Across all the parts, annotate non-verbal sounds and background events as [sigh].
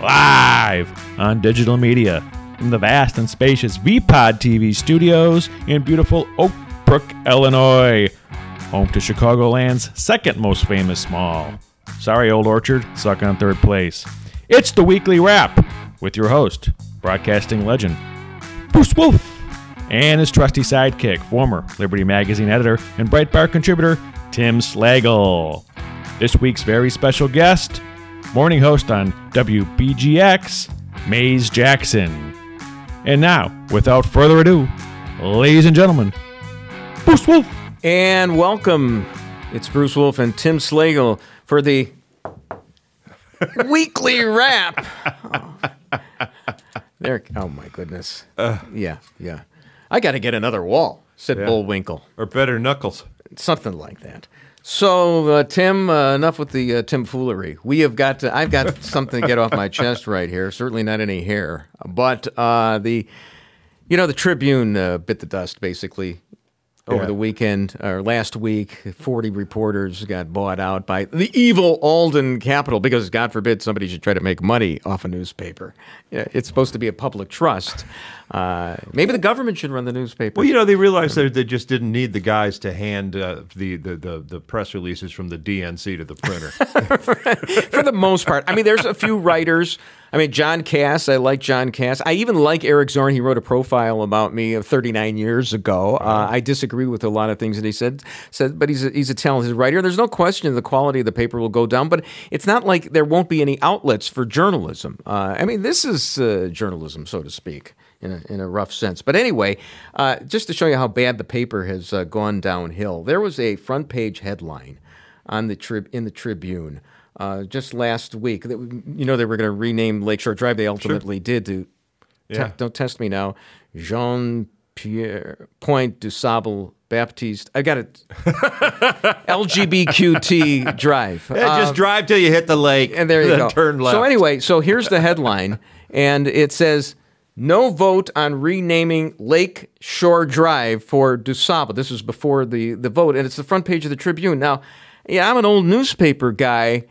Live on digital media from the vast and spacious VPod TV studios in beautiful Oak Brook, Illinois, home to Chicagoland's second most famous mall. Sorry, Old Orchard, suck on third place. It's the weekly wrap with your host, broadcasting legend, Bruce Wolf, and his trusty sidekick, former Liberty Magazine editor and Breitbart contributor, Tim Slagle. This week's very special guest, morning host on WBGX, Maze Jackson. And now, without further ado, ladies and gentlemen, Bruce Wolf. And welcome. It's Bruce Wolf and Tim Slagle for the [laughs] weekly wrap. Oh. There. Oh my goodness. yeah, yeah. I got to get another wall," said Bullwinkle, Or better, Knuckles. something like that. So, uh, Tim, uh, enough with the uh, tomfoolery. We have got. To, I've got [laughs] something to get off my chest right here. Certainly not any hair, but uh, the, you know, the Tribune uh, bit the dust basically over Yeah. the weekend or last week. Forty reporters got bought out by the evil Alden Capital because, God forbid, somebody should try to make money off a newspaper. It's supposed to be a public trust. Uh, maybe the government should run the newspaper. Well, you know, they realized that they just didn't need the guys to hand uh, the, the, the, the press releases from the DNC to the printer. [laughs] for the most part. I mean, there's a few writers. I mean, John Kass. I like John Kass. I even like Eric Zorn. He wrote a profile about me of 39 years ago. Uh, I disagree with a lot of things that he said. Said, but he's a, he's a talented writer. There's no question the quality of the paper will go down. But it's not like there won't be any outlets for journalism. Uh, I mean, this is uh, journalism, so to speak. In a, in a rough sense. But anyway, uh, just to show you how bad the paper has uh, gone downhill, there was a front page headline on the trib in the Tribune uh, just last week. That, you know they were going to rename Lakeshore Drive. They ultimately did. To te- Yeah. don't test me now, Jean Pierre Point du Sable Baptiste. I got it. [laughs] LGBTQT Drive. Yeah, just drive till you hit the lake. And there you then go. Turn left. So anyway, so here's the headline, and it says no vote on renaming Lake Shore Drive for DuSable. This was before the the vote, and it's the front page of the Tribune. Now, yeah, I'm an old newspaper guy.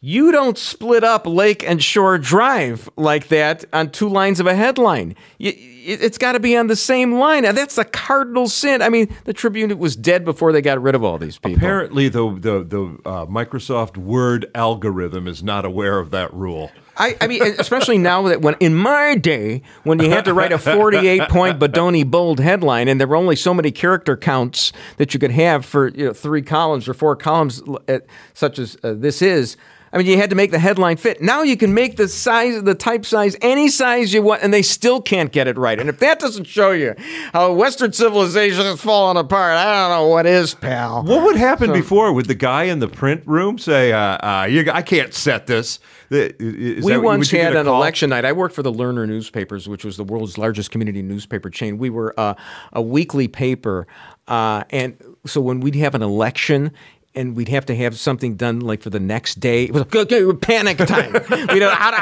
You don't split up Lake and Shore Drive like that on two lines of a headline. It, it's got to be on the same line. And that's a cardinal sin. I mean, the Tribune was dead before they got rid of all these people. Apparently, the, the, the uh, Microsoft Word algorithm is not aware of that rule. I, I mean, especially now that when in my day, when you had to write a 48 point [laughs] Bodoni bold headline, and there were only so many character counts that you could have for you know, three columns or four columns, uh, such as uh, this is. I mean, you had to make the headline fit. Now you can make the size, the type size, any size you want, and they still can't get it right. And if that doesn't show you how Western civilization is falling apart, I don't know what is, pal. What would happen before? Would the guy in the print room say, uh, uh, you, I can't set this? Is we that- once had an call? election night. I worked for the Lerner newspapers, which was the world's largest community newspaper chain. We were uh, a weekly paper, uh, and so when we'd have an election. And we'd have to have something done like for the next day. It was okay, panic time. [laughs] you know, how do,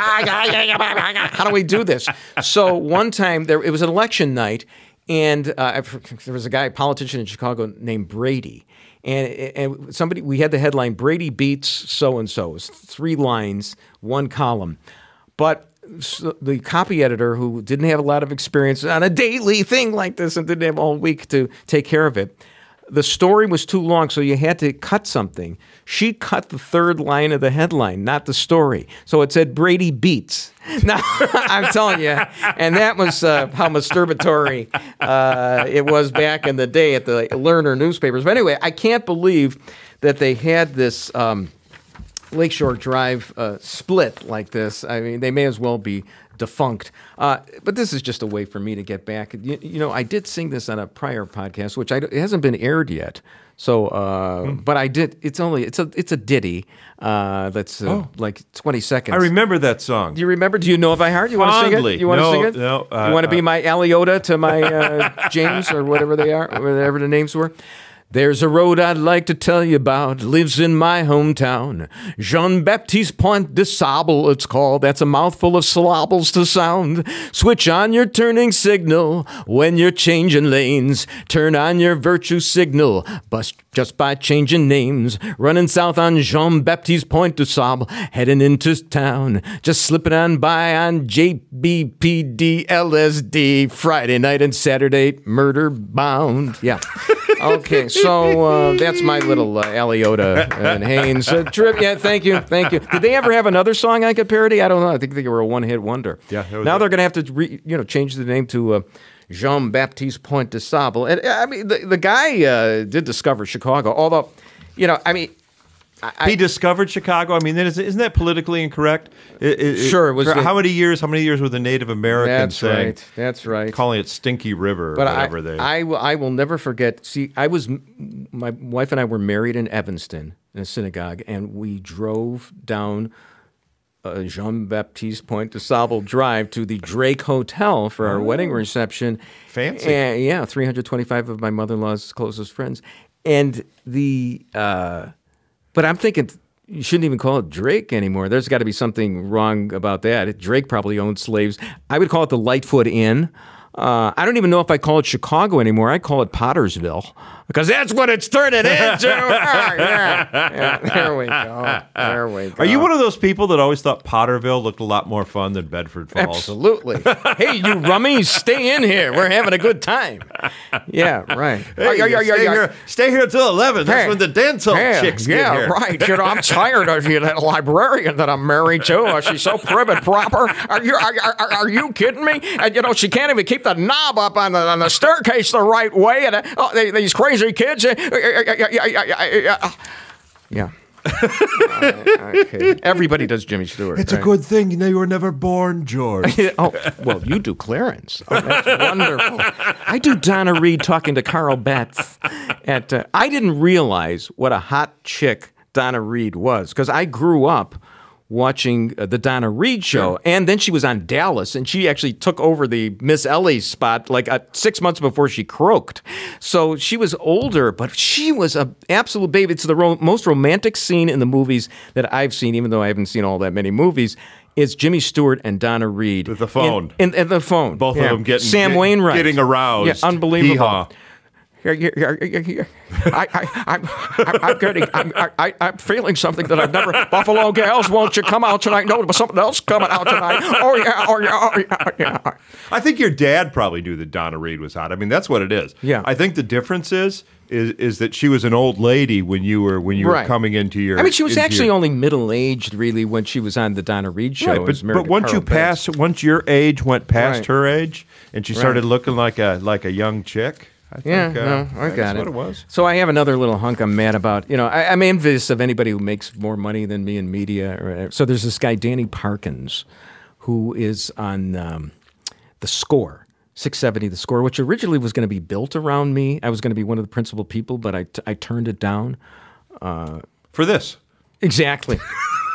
how do we do this? So one time there, it was an election night, and uh, there was a guy, a politician in Chicago named Brady, and, and somebody we had the headline Brady beats so and so. It was three lines, one column, but the copy editor who didn't have a lot of experience on a daily thing like this and didn't have all week to take care of it. The story was too long, so you had to cut something. She cut the third line of the headline, not the story. So it said Brady beats. [laughs] Now, I'm telling you, and that was uh, how masturbatory uh, it was back in the day at the Lerner newspapers. But anyway, I can't believe that they had this. Um, Lakeshore Drive uh, split like this. I mean, they may as well be defunct. Uh, but this is just a way for me to get back. You, you know, I did sing this on a prior podcast, which I, it hasn't been aired yet. So, uh, but I did. It's only it's a it's a ditty uh, that's uh, like twenty seconds. I remember that song. Do you remember? Do you know it by heart? You want to sing it? You want to No, sing it? no, uh, you want to be uh, my Aliotta to my uh, [laughs] James or whatever they are, whatever the names were. There's a road I'd like to tell you about, lives in my hometown. Jean Baptiste Point de Sable, it's called. That's a mouthful of syllables to sound. Switch on your turning signal when you're changing lanes. Turn on your virtue signal, bust just by changing names. Running south on Jean Baptiste Point de Sable, heading into town. Just slipping on by on JBPD LSD. Friday night and Saturday, murder bound. Yeah. [laughs] Okay, so uh, that's my little uh, Aliotta and Haynes uh, trip. Yeah, thank you, thank you. Did they ever have another song I could parody? I don't know. I think they were a one-hit wonder. Yeah, Now it. they're going to have to, re, you know, change the name to uh, Jean Baptiste Point de Sable. And uh, I mean, the, the guy uh, did discover Chicago, although, you know, I mean, he discovered Chicago. I mean, is- isn't that politically incorrect? It- it- Sure, it was the- how many years? How many years were the Native Americans that's saying, right. That's right. calling it Stinky River or But I, whatever they? I, will, I will never forget. See, I was, my wife and I were married in Evanston in a synagogue, and we drove down uh, Jean Baptiste Point de Sable Drive to the Drake Hotel for our wedding reception. Oh. Fancy. Yeah, 325 of my mother in law's closest friends. And the, uh, but I'm thinking, you shouldn't even call it Drake anymore. There's got to be something wrong about that. Drake probably owned slaves. I would call it the Lightfoot Inn. Uh, I don't even know if I call it Chicago anymore. I call it Pottersville because that's what it's turning into. Ah, [laughs] yeah, yeah. There we go. There we go. Are you one of those people that always thought Pottersville looked a lot more fun than Bedford Falls? Absolutely. [laughs] hey, you rummies, stay in here. We're having a good time. Yeah, right. Hey, Are- are- you are- stay, are- here, stay here till eleven. That's Hey. when the dental yeah, chicks yeah, get here. right. You know, I'm tired of you, that librarian that I'm married to. Uh, she's so prim and proper. Are you are, are, are you kidding me? And you know, she can't even keep the knob up on the on the staircase the right way. And uh, oh, they, these crazy kids. uh, uh, uh, uh, uh, uh, Yeah. [laughs] okay. Everybody does Jimmy Stewart. It's a good thing you were never born, George. [laughs] oh, well, you do Clarence. Oh, that's wonderful. I do Donna Reed talking to Carl Betz. At uh, I didn't realize what a hot chick Donna Reed was because I grew up watching uh, the Donna Reed show, and then she was on Dallas, and she actually took over the Miss Ellie spot like uh, six months before she croaked. So she was older, but she was a absolute baby. It's the ro- most romantic scene in the movies that I've seen, even though I haven't seen all that many movies. Is Jimmy Stewart and Donna Reed With the phone. In, in, in the phone, Both of them getting- Sam get- Wainwright getting aroused. Yeah, unbelievable. Hee-haw. I, I, I'm, I'm, I'm getting, I'm, I, I'm feeling something that I've never. Buffalo gals, won't you come out tonight? No, but something else coming out tonight. Oh yeah, oh yeah, oh yeah, oh, yeah. I think your dad probably knew that Donna Reed was hot. I mean, that's what it is. Yeah. I think the difference is is is that she was an old lady when you were when you were coming into your. I mean, she was actually your- only middle aged, really, when she was on the Donna Reed show. Right, but, but once Carl you pass, once your age went past Right. her age, and she started Right. looking like a like a young chick. I Yeah, think, uh, no, I got it. What it was. So I have another little hunk I'm mad about. You know, I, I'm envious of anybody who makes more money than me in media. Or. So there's this guy Danny Parkins, who is on um, the Score. 670 the score which originally was going to be built around me i was going to be one of the principal people but i, t- I turned it down For this, Exactly. [laughs]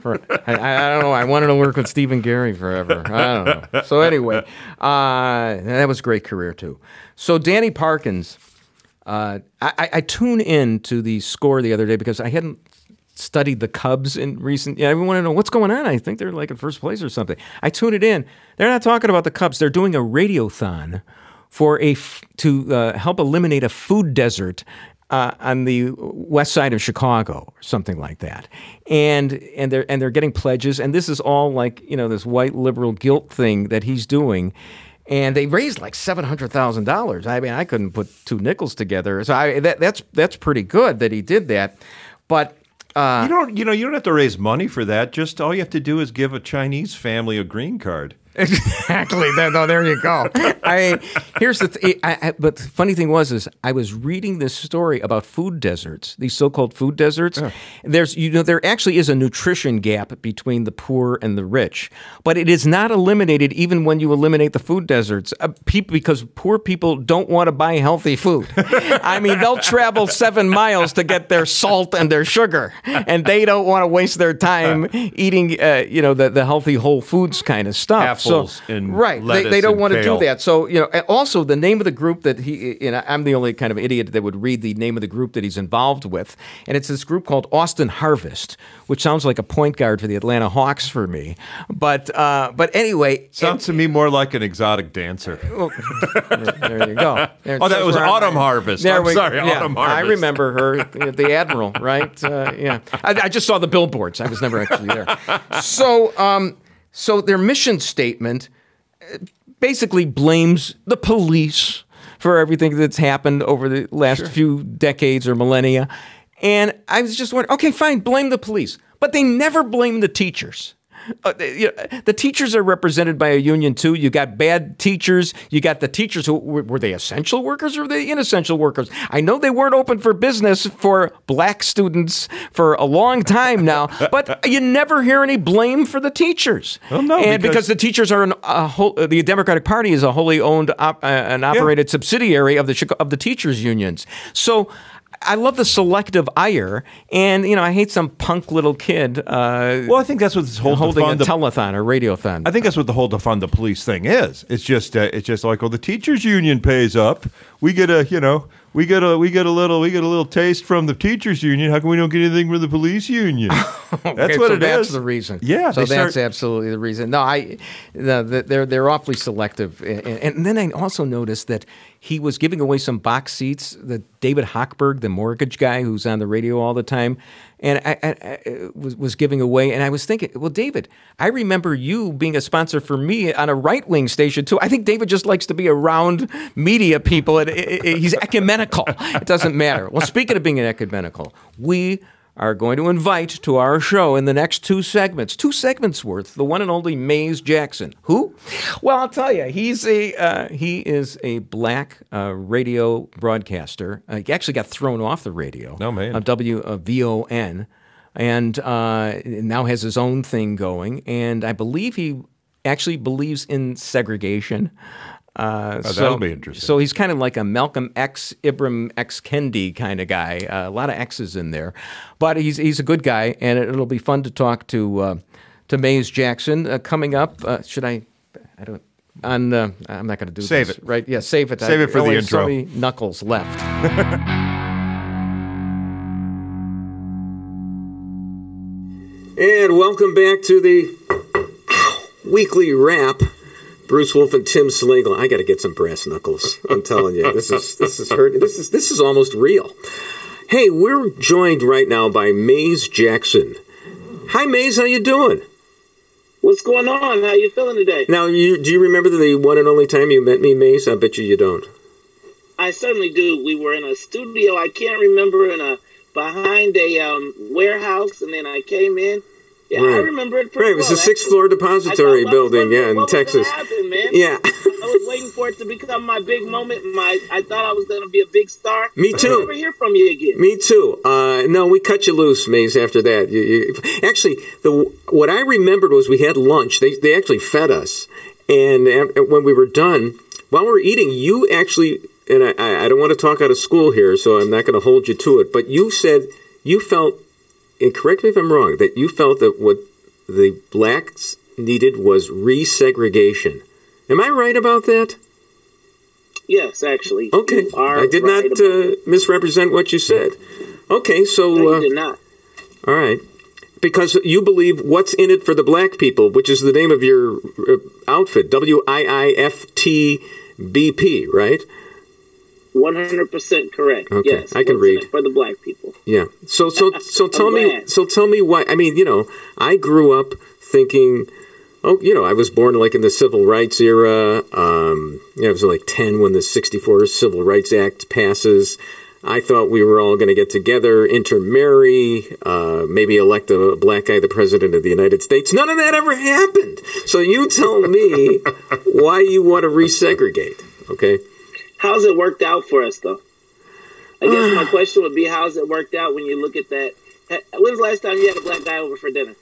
For- I, I don't know. I wanted to work with Stephen Gary forever. I don't know. So anyway, uh, that was a great career too. So Danny Parkins, uh, I, I- in to the score the other day because I hadn't studied the Cubs in recent. Yeah, I want to know what's going on. I think they're like in first place or something. I tune it in. They're not talking about the Cubs. They're doing a radiothon for a f- to uh, help eliminate a food desert uh, on the west side of Chicago, or something like that. And and they're and they're getting pledges, and this is all like you know this white liberal guilt thing that he's doing. And they raised like seven hundred thousand dollars. I mean, I couldn't put two nickels together. So I, that, that's that's pretty good that he did that. But uh, you don't you know you don't have to raise money for that. Just all you have to do is give a Chinese family a green card. Exactly. There, no, there you go. I here's the. Th- I, I, but the funny thing was, is I was reading this story about food deserts, these so-called food deserts. There's, you know, there actually is a nutrition gap between the poor and the rich, but it is not eliminated even when you eliminate the food deserts. Uh, people, because poor people don't want to buy healthy food. I mean, they'll travel seven miles to get their salt and their sugar, and they don't want to waste their time eating, uh, you know, the, the healthy whole foods kind of stuff. Half locals and right, they, they don't want to do that. So you know, also the name of the group that he, you know, I'm the only kind of idiot that would read the name of the group that he's involved with, and it's this group called Austin Harvest, which sounds like a point guard for the Atlanta Hawks for me. But uh, but anyway, Sounds to me more like an exotic dancer. [laughs] there, there you go. There- Oh, that was Autumn Harvest. There I'm we- sorry, yeah, Autumn I remember her, the admiral, right? Uh, yeah, I, I just saw the billboards. I was never actually there. [laughs] So, um, so their mission statement uh, basically blames the police for everything that's happened over the last few decades or millennia. And I was just wondering, okay, fine, blame the police, but they never blame the teachers. Uh, [laughs] you know, the teachers are represented by a union too. You got bad teachers. You got the teachers who were, they essential workers or were they inessential workers? I know they weren't open for business for black students for a long time now, [laughs] but you never hear any blame for the teachers. Well, no, and because, because- the teachers are an, a whole, the Democratic Party is a wholly owned op, uh, and operated subsidiary of the of the teachers unions. So. I love the selective ire, and you know I hate some punk little kid uh, Well, I think that's what this whole holding a the, telethon or radiothon. I think that's what the whole defund the police thing is. It's just uh, it's just like, well, the teachers union pays up. We get a you know we get a we get a little we get a little taste from the teachers union. How come we don't get anything from the police union? [laughs] that's what so it that's is. the reason. Yeah, so that's start- absolutely the reason. No, I, no, they're they're awfully selective, and, and then I also noticed that he was giving away some box seats. That David Hochberg, the mortgage guy who's on the radio all the time, and I, I, I was was giving away. And I was thinking, well, David, I remember you being a sponsor for me on a right wing station too. I think David just likes to be around media people, and he's ecumenical. It doesn't matter. Well, speaking of being an ecumenical, we are going to invite to our show in the next two segments, two segments worth, the one and only Maze Jackson. Who? Well, I'll tell you, he's a uh, he is a black uh, radio broadcaster. Uh, he actually got thrown off the radio. Oh, man. Of W of and uh, now has his own thing going. And I believe he actually believes in segregation. Uh, so, that'll be interesting. So he's kind of like a Malcolm X, Ibram X Kendi kind of guy. Uh, a lot of X's in there, but he's he's a good guy, and it, will be fun to talk to uh, to Maze Jackson uh, coming up. Uh, should I? I don't. On uh, I'm not going to do Save this, it. right? Yeah, save it. Save I it for the only have So intro. many knuckles left. [laughs] And welcome back to the weekly wrap. Bruce Wolf and Tim Slagle. I got to get some brass knuckles. I'm telling you, this is this is hurt. This is this is almost real. Hey, we're joined right now by Maze Jackson. Hi, Maze. How you doing? What's going on? How you feeling today? Now, you do you remember the one and only time you met me, Maze? I bet you you don't. I certainly do. We were in a studio. I can't remember in a behind a um, warehouse, and then I came in. Yeah, I remember it Right, it was well. the sixth floor depository building, yeah, in what was gonna Texas. Yeah. I was waiting for it to become my big moment. My, I thought I was going to be a big star. Me too. Never hear from you again. Me too. Uh, no, we cut you loose, Maze. After that, you, you, actually, the what I remembered was we had lunch. They they actually fed us, and when we were done, while we were eating, you actually and I, I I don't want to talk out of school here, so I'm not going to hold you to it. But you said you felt, and correct me if I'm wrong, that you felt that what the blacks needed was resegregation. Am I right about that? Yes, actually. Okay, I did right not uh, misrepresent what you said. Okay, so. No, uh, you did not. All right. Because you believe what's in it for the black people, which is the name of your uh, outfit, W I I F T B P, right? One hundred percent correct. Okay, Yes, I can read. it for the black people. Yeah. So so [laughs] so tell me so tell me why. I mean, you know, I grew up thinking, oh, you know, I was born like in the civil rights era. Um, you know, I was like ten when the '64 Civil Rights Act passes. I thought we were all going to get together, intermarry, uh, maybe elect a black guy the president of the United States. None of that ever happened. So you tell me [laughs] why you want to resegregate, okay? How's it worked out for us, though? I guess my [sighs] question would be, how's it worked out when you look at that? Ha- When's the last time you had a black guy over for dinner?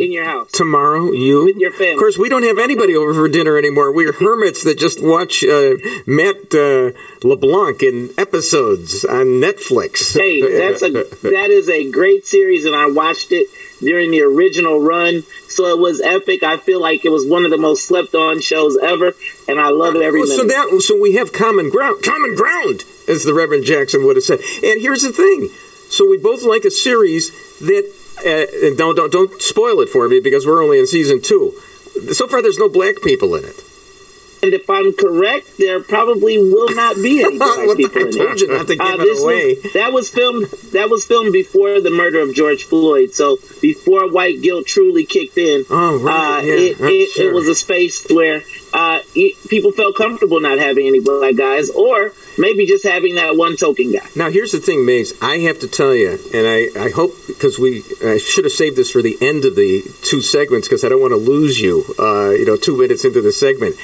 In your house. Tomorrow, you With your family. Of course, we don't have anybody over for dinner anymore. We're [laughs] hermits that just watch uh, Matt uh, LeBlanc in episodes on Netflix. Hey, that's a [laughs] that is a great series, and I watched it during the original run, so it was epic. I feel like it was one of the most slept on shows ever, and I love it every Well, minute. so that so we have common ground. Common ground, as the Reverend Jackson would have said. And here's the thing: so we both like a series that. And don't don't don't spoil it for me because we're only in season two. So far, there's no black people in it. and if I'm correct, there probably will not be any [laughs] black What the- people I in told it. you not to give Uh, it this away. Was, that was filmed. That was filmed before the murder of George Floyd. So before white guilt truly kicked in, Oh, right, uh, yeah, it, it, sure. it was a space where uh, it, people felt comfortable not having any black guys, or maybe just having that one token guy. Now, here's the thing, Maze. I have to tell you, and I, I hope because we I should have saved this for the end of the two segments because I don't want to lose you. Uh, you know, two minutes into the segment,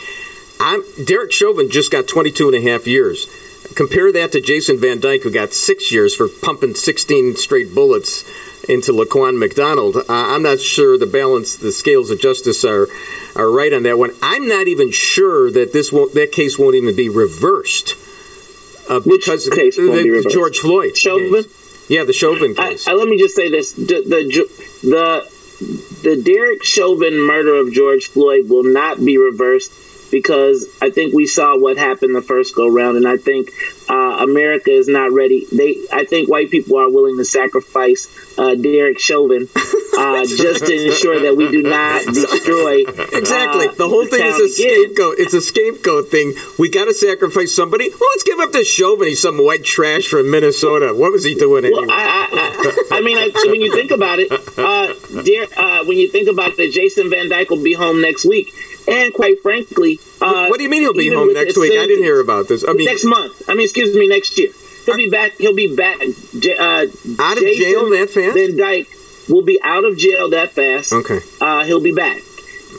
I'm Derek Chauvin just got 22 and a half years. Compare that to Jason Van Dyke, who got six years for pumping 16 straight bullets into Laquan McDonald. Uh, I'm not sure the balance, the scales of justice are are right on that one. I'm not even sure that this that case won't even be reversed. Uh, Which because case won't the? George Floyd. Chauvin? case. Yeah, the Chauvin I, case. I, let me just say this: the, the the the Derek Chauvin murder of George Floyd will not be reversed because I think we saw what happened the first go round, and I think uh, America is not ready. They, I think white people are willing to sacrifice uh, Derek Chauvin uh, [laughs] just to ensure that we do not destroy. Exactly. uh, the whole thing is a again. scapegoat. It's a scapegoat thing. We got to sacrifice somebody. Well, let's give up to Chauvin. He's some white trash from Minnesota. What was he doing anyway? Well, I, I, I, I mean, I, when you think about it, uh, dear, uh, when you think about that, Jason Van Dyke will be home next week, and quite frankly, uh, what do you mean he'll be home next week? I didn't hear about this. I mean, next month. I mean, excuse me, next year. He'll be back. He'll be back. Uh, Out of Jason jail that fast? Van Dyke will be out of jail that fast. Okay. Uh, he'll be back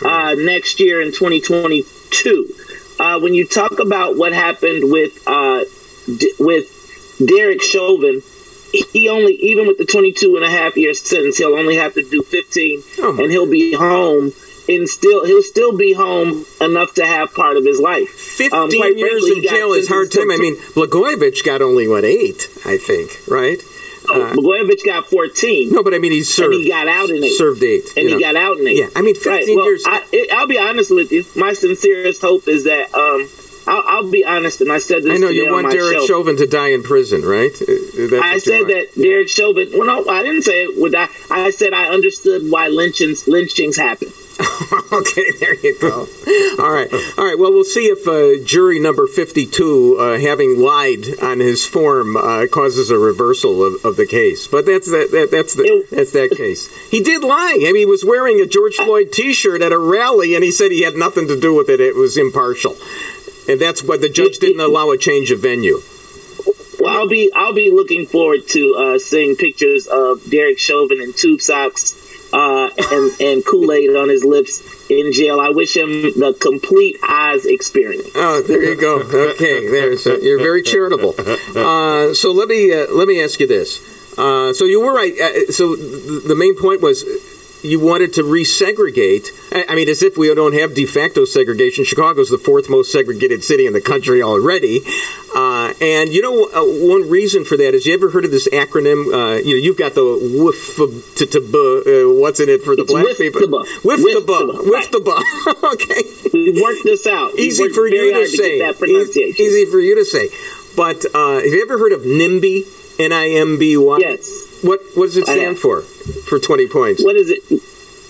uh, next year in 2022. Uh, when you talk about what happened with uh, D- with Derek Chauvin, he only even with the 22 and a half year sentence, he'll only have to do 15, Oh, and he'll be home. And still, he'll still be home enough to have part of his life. Um, 15 quite years frankly, in jail is hard time. I mean, Blagojevich got only, what, eight, I think, right? Oh, Blagojevich got 14, No, but I mean, he served. and he got out in it. Served eight. and he know. got out in it. Yeah, I mean, 15 well, years. I, it, I'll be honest with you. My sincerest hope is that um, I'll, I'll be honest, and I said this. I know you want Derek show. Chauvin to die in prison, right? Uh, that's I said that Derek Chauvin. Well, no, I didn't say it. Would I? I said I understood why lynchings lynchings happen. [laughs] okay, there you go. All right, all right. Well, we'll see if uh, jury number fifty-two, uh, having lied on his form, uh, causes a reversal of, of the case. But that's that, that that's the, that's that case. He did lie. I mean, he was wearing a George Floyd T-shirt at a rally, and he said he had nothing to do with it. It was impartial, and that's why the judge didn't allow a change of venue. Well, I'll be I'll be looking forward to uh, seeing pictures of Derek Chauvin in tube socks uh, and and Kool Aid on his lips in jail. I wish him the complete Oz experience. Oh, there you go. Okay, there's uh, you're very charitable. Uh, so let me uh, let me ask you this. Uh, so you were right. Uh, so th- the main point was you wanted to resegregate. I, I mean, as if we don't have de facto segregation. Chicago's the fourth most segregated city in the country already. Uh, and you know, uh, one reason for that is you ever heard of this acronym? Uh, you know, you've got the WIF, t- t- b- uh, what's in it for the It's black people? the bu. WIF WIF the bu. WIF the bu. okay We worked this out. Easy for you to say. get that Easy, pronunciation. easy for you to say. But uh, have you ever heard of NIMBY? N I M B Y. Yes. What What does it stand for? For twenty points. What is it?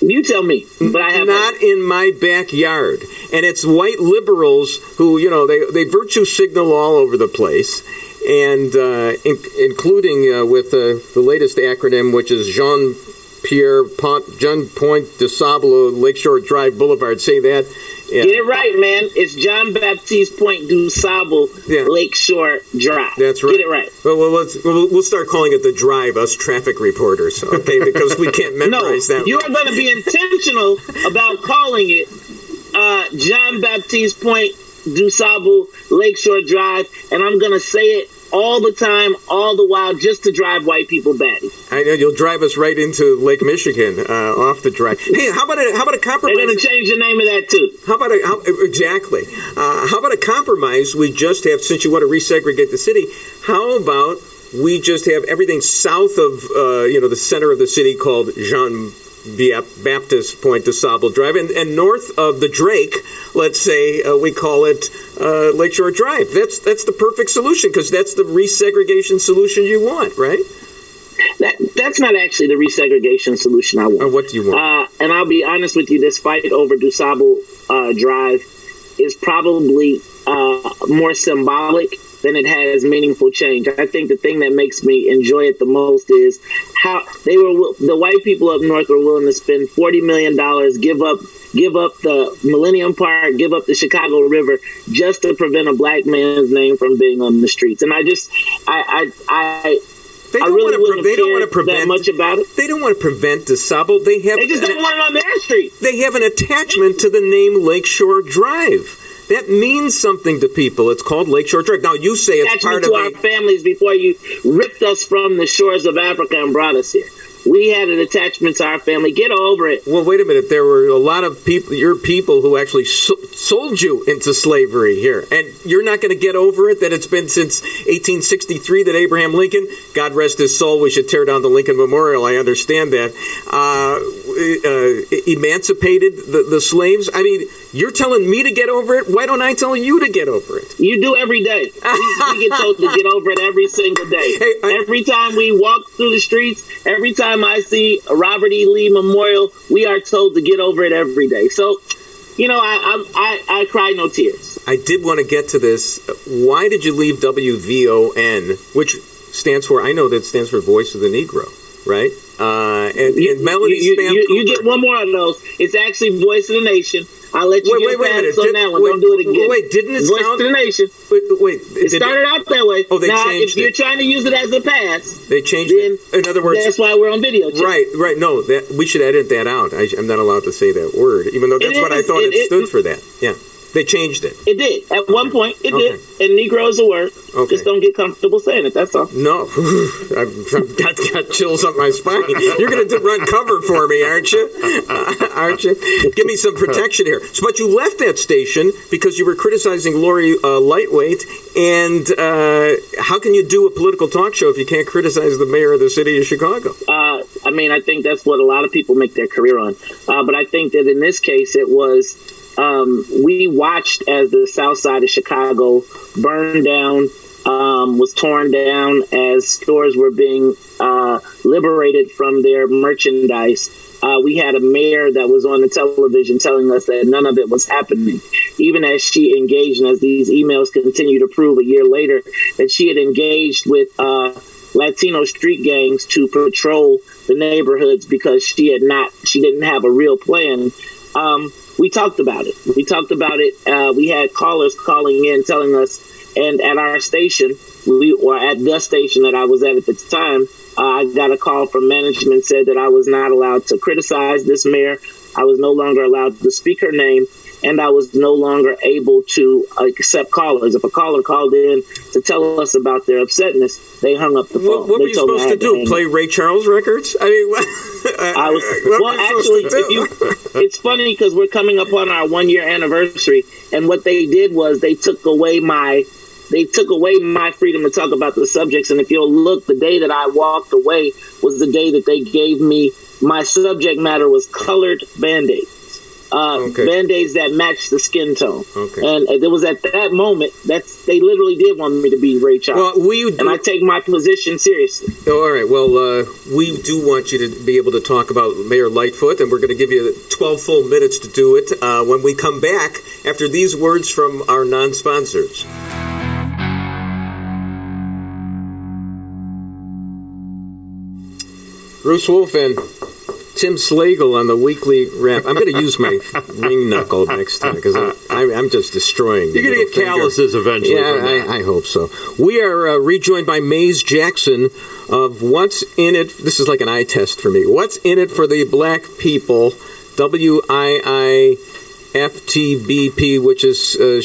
You tell me. But I have Not in my backyard. And it's white liberals who, you know, they, they virtue signal all over the place, and uh, in, including uh, with uh, the latest acronym, which is Jean Pierre Pont, Jean Point de Sable, Lakeshore Drive Boulevard. Say that. Yeah. Get it right, man. It's John Baptiste Point du Sable, Yeah. Lakeshore Drive. That's right. Get it right. Well, well, let's, we'll, we'll start calling it the drive, us traffic reporters, okay? [laughs] Because we can't No, memorize that. you are going to be intentional about calling it uh, John Baptiste Point du Sable, Lakeshore Drive, and I'm going to say it all the time, all the while, just to drive white people batty. I know you'll drive us right into Lake Michigan uh, off the drive. Hey, how about a how about a compromise? They're going to change the name of that too. How about a how, exactly? Uh, how about a compromise? We just have since you want to resegregate the city. How about we just have everything south of uh, you know the center of the city called Jean Baptist Point to DuSable Drive, and, and north of the Drake, let's say uh, we call it uh, Lakeshore Drive. That's that's the perfect solution because that's the resegregation solution you want, right? That that's not actually the resegregation solution I want. Or what do you want? Uh, and I'll be honest with you, this fight over DuSable uh, Drive is probably uh, more symbolic than it has meaningful change. I think the thing that makes me enjoy it the most is how they were the white people up north were willing to spend forty million dollars, give up give up the Millennium Park, give up the Chicago River just to prevent a black man's name from being on the streets. And I just I I, I they don't I really want to. They don't want to prevent much about it. They don't want to prevent DuSable. They have. They just don't want it on their street. They have an attachment to the name Lakeshore Drive. That means something to people. It's called Lakeshore Drive. Now you say it's part of to our a. families before you ripped us from the shores of Africa and brought us here. We had an attachment to our family. Get over it. Well, wait a minute. There were a lot of people, your people, who actually so- sold you into slavery here, and you're not going to get over it. That it's been since 1863 that Abraham Lincoln, God rest his soul, we should tear down the Lincoln Memorial. I understand that. Uh, uh, emancipated the, the slaves. I mean, you're telling me to get over it. Why don't I tell you to get over it? You do every day. [laughs] We, we get told to get over it every single day. Hey, I- every time we walk through the streets, every time I see a Robert E. Lee Memorial, we are told to get over it every day. So, you know, I I'm, I, I cry no tears. I did want to get to this. Why did you leave WVON, which stands for, I know that stands for Voice of the Negro, right? Uh, and, You, and Melody you, Spam you, you get one more of those. It's actually Voice of the Nation. I'll let you Wait, get wait, wait a minute. on Did- that one. wait, Don't do it again. wait, didn't it Voice sound- of the Nation. Wait, wait It started out that way. Oh, they now, changed if you're trying to use it as a pass, They changed then it. In other words, that's why we're on video. chat. right, right. No, that we should edit that out. I, I'm not allowed to say that word, even though that's It what I thought it, it- it- stood for. That, yeah. They changed it. It did. At one point, it Okay. did. And Negro is a word. Okay. Just don't get comfortable saying it. That's all. No, [laughs] I've, I've got, got chills up my spine. You're going to run cover for me, aren't you? Uh, aren't you? Give me some protection here. So, but you left that station because you were criticizing Lori uh, Lightweight. And uh, how can you do a political talk show if you can't criticize the mayor of the city of Chicago? Uh, I mean, I think that's what a lot of people make their career on. Uh, but I think that in this case, it was um, we watched as the south side of Chicago burned down, um, was torn down as stores were being uh, liberated from their merchandise. Uh, we had a mayor that was on the television telling us that none of it was happening, even as she engaged, and as these emails continue to prove a year later, that she had engaged with uh, Latino street gangs to patrol the neighborhoods because she had not, she didn't have a real plan. Um, we talked about it. We talked about it. Uh, we had callers calling in telling us, and at our station, we or at the station that I was at at the time, uh, I got a call from management said that I was not allowed to criticize this mayor. I was no longer allowed to speak her name, and I was no longer able to accept callers. If a caller called in to tell us about their upsetness, they hung up the phone. What, what were you supposed to do? Play. Ray Charles records? I mean, [laughs] what, I was what well. Actually, if you, it's funny because we're coming up on our one year anniversary, and what they did was they took away my they took away my freedom to talk about the subjects. And if you'll look, the day that I walked away was the day that they gave me my subject matter was colored band aids. Uh, Okay. Band aids that matched the skin tone, Okay. and it was at that moment that they literally did want me to be Ray Charles, Well, we do, and I take my position seriously. Oh, all right. Well, uh, we do want you to be able to talk about Mayor Lightfoot, and we're going to give you 12 full minutes to do it uh, when we come back after these words from our non sponsors. Bruce Wolf and Tim Slagle on the weekly wrap. I'm going to use my ring knuckle next time because I'm, I'm, just destroying. You're going to get finger. calluses eventually. Yeah. I, I hope so. We are uh, rejoined by Maze Jackson of What's in It. This is like an eye test for me. What's in it for the black people? W I I F T B P, which is uh,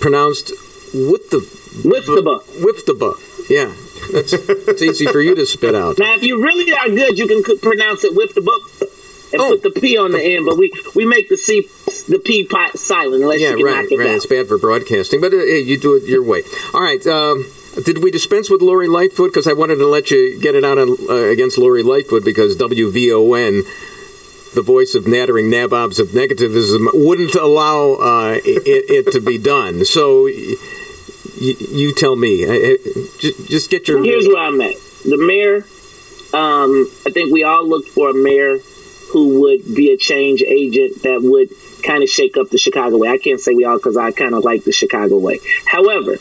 pronounced with the With the buck. Wiftaba. Yeah, that's it's easy for you to spit out. Now, if you really are good, you can pronounce it with the book and Oh. put the P on the end, but we, we make the C the P pot silent unless Yeah, you can right, knock it right. down. It's bad for broadcasting, but uh, you do it your way. All right. Um, did we dispense with Lori Lightfoot? Because I wanted to let you get it out on, uh, against Lori Lightfoot because WVON, the voice of nattering nabobs of negativism, wouldn't allow uh, it, it to be done. So you tell me. I- I- Just, just get your. Here's where I'm at. The mayor, um, I think we all looked for a mayor who would be a change agent that would kind of shake up the Chicago way. I can't say we all because I kind of like the Chicago way. However,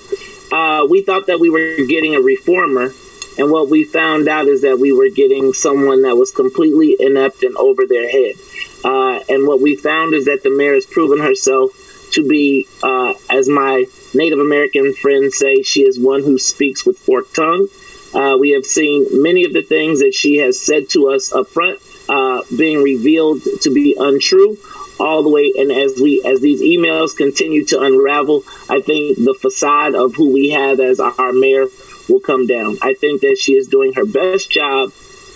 uh, we thought that we were getting a reformer, and what we found out is that we were getting someone that was completely inept and over their head. Uh, and what we found is that the mayor has proven herself to be, uh, as my Native American friends say, she is one who speaks with forked tongue. Uh, we have seen many of the things that she has said to us up front uh, being revealed to be untrue all the way and as we as these emails continue to unravel i think the facade of who we have as our mayor will come down i think that she is doing her best job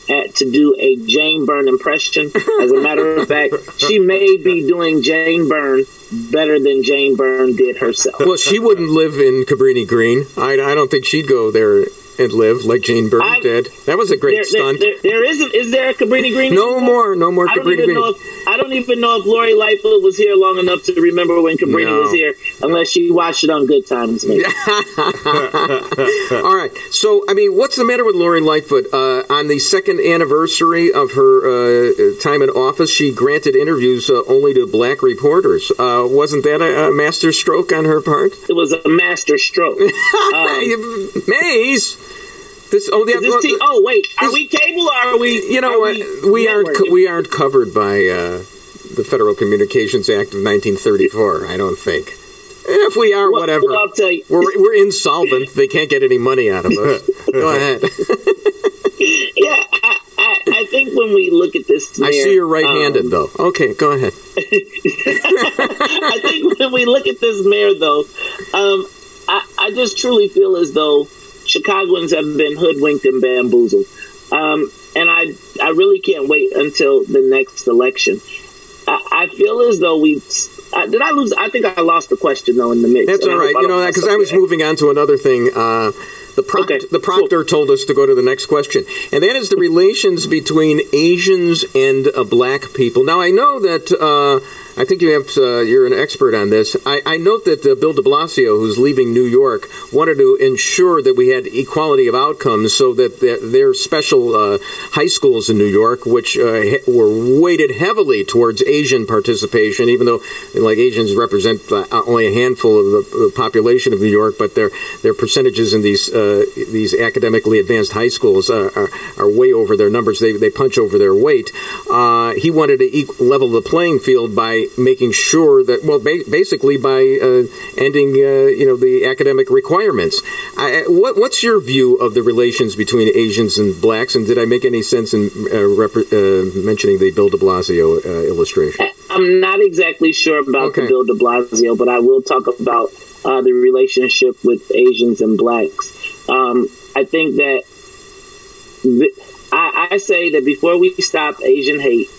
at to do a jane byrne impression as a matter of fact she may be doing jane byrne better than jane byrne did herself Well, she wouldn't live in Cabrini Green. I, I don't think she'd go there and live like Jane Byrne I- did. That was a great there, stunt. there, there, there isn't is there a cabrini green no more, no more I don't Cabrini even Green. know if I don't even know if Lori Lightfoot was here long enough to remember when Cabrini No. was here, unless she watched it on Good Times. Maybe. [laughs] [laughs] All right. So, I mean, what's the matter with Lori Lightfoot? Uh, on the second anniversary of her uh, time in office, she granted interviews uh, only to black reporters. Uh, wasn't that a, a master stroke on her part? It was a master stroke. [laughs] Um, Maze. This. Oh, yeah. is this well, T- oh wait, are we cable or are we? you know what? We, aren't. Co- we aren't covered by uh, the Federal Communications Act of 1934. I don't think. If we are, Well, whatever. well, I'll tell you. We're, we're insolvent. They can't get any money out of us. [laughs] Go ahead. [laughs] Yeah, I, I, I think when we look at this, I see you're right-handed, um, though. Okay, go ahead. [laughs] I think when we look at this mayor, though, um, I, I just truly feel as though Chicagoans have been hoodwinked and bamboozled, um, and I I really can't wait until the next election. I, I feel as though we uh, did. I lose. I think I lost the question though in the mix. That's all right. You know that because I was moving on to another thing. Uh, the, proct- Okay, the proctor told us to go to the next question, and that is the relations between Asians and uh, black people. Now I know that uh, I think you have uh, you're an expert on this. I, I note that uh, Bill De Blasio, who's leaving New York, wanted to ensure that we had equality of outcomes, so that there are special uh, high schools in New York which uh, were weighted heavily towards Asian participation, even though like Asians represent uh, only a handful of the, the population of New York, but their their percentages in these uh, these academically advanced high schools uh, are, are way over their numbers. They, they punch over their weight. Uh, he wanted to equal, level the playing field by making sure that well, ba- basically by uh, ending uh, you know the academic requirements. I, what, what's your view of the relations between Asians and blacks? And did I make any sense in uh, rep- uh, mentioning the Bill De Blasio uh, illustration? I'm not exactly sure about Okay. the Bill De Blasio, but I will talk about uh, the relationship with Asians and blacks. Um, I think that I, I say that before we stop Asian hate,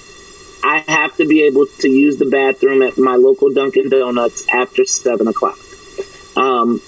I have to be able to use the bathroom at my local Dunkin' Donuts after seven o'clock. Um,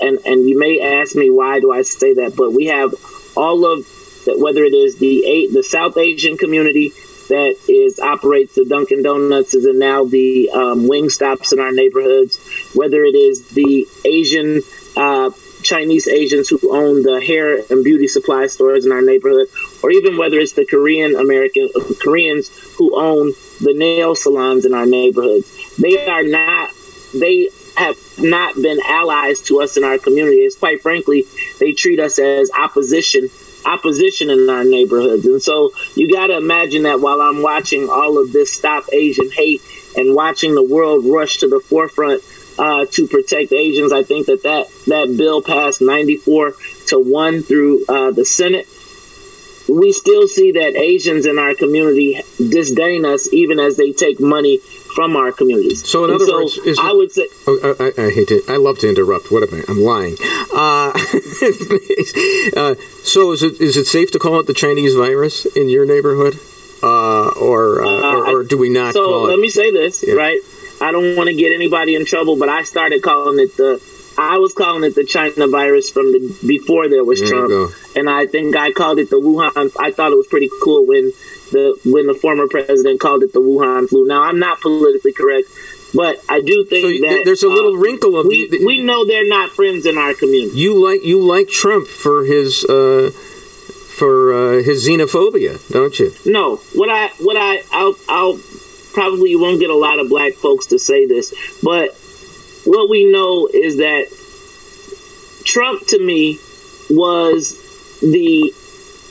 and and you may ask me why do I say that, but we have all of that, whether it is the A- the South Asian community that is operates the Dunkin' Donuts is now the um, wing stops in our neighborhoods, whether it is the Asian uh, Chinese Asians who own the hair and beauty supply stores in our neighborhood, or even whether it's the Korean American Koreans who own the nail salons in our neighborhoods. They are not. They have not been allies to us in our communities. Quite frankly, they treat us as opposition opposition in our neighborhoods. And so you got to imagine that while I'm watching all of this stop Asian hate and watching the world rush to the forefront uh, to protect Asians, I think that that, that bill passed 94 to 1 through uh, the Senate. we still see that Asians in our community disdain us even as they take money from our communities. So in other words, is I would say Oh, I, I, I hate to. I love to interrupt. What am I? I'm lying. Uh, [laughs] uh, so is it is it safe to call it the Chinese virus in your neighborhood, uh, or, uh, Uh, or or do we not so let me say this, Yeah. right? I don't want to get anybody in trouble, but I started calling it the I was calling it the China virus from the before there was There Trump. And I think I called it the Wuhan I thought it was pretty cool when the when the former president called it the Wuhan flu. Now I'm not politically correct, but I do think So that there's a little uh, wrinkle of we, the- we know they're not friends in our community. You like you like Trump for his uh, for uh, his xenophobia, don't you? No, what I what I I'll, I'll probably you won't get a lot of black folks to say this, but what we know is that Trump to me was the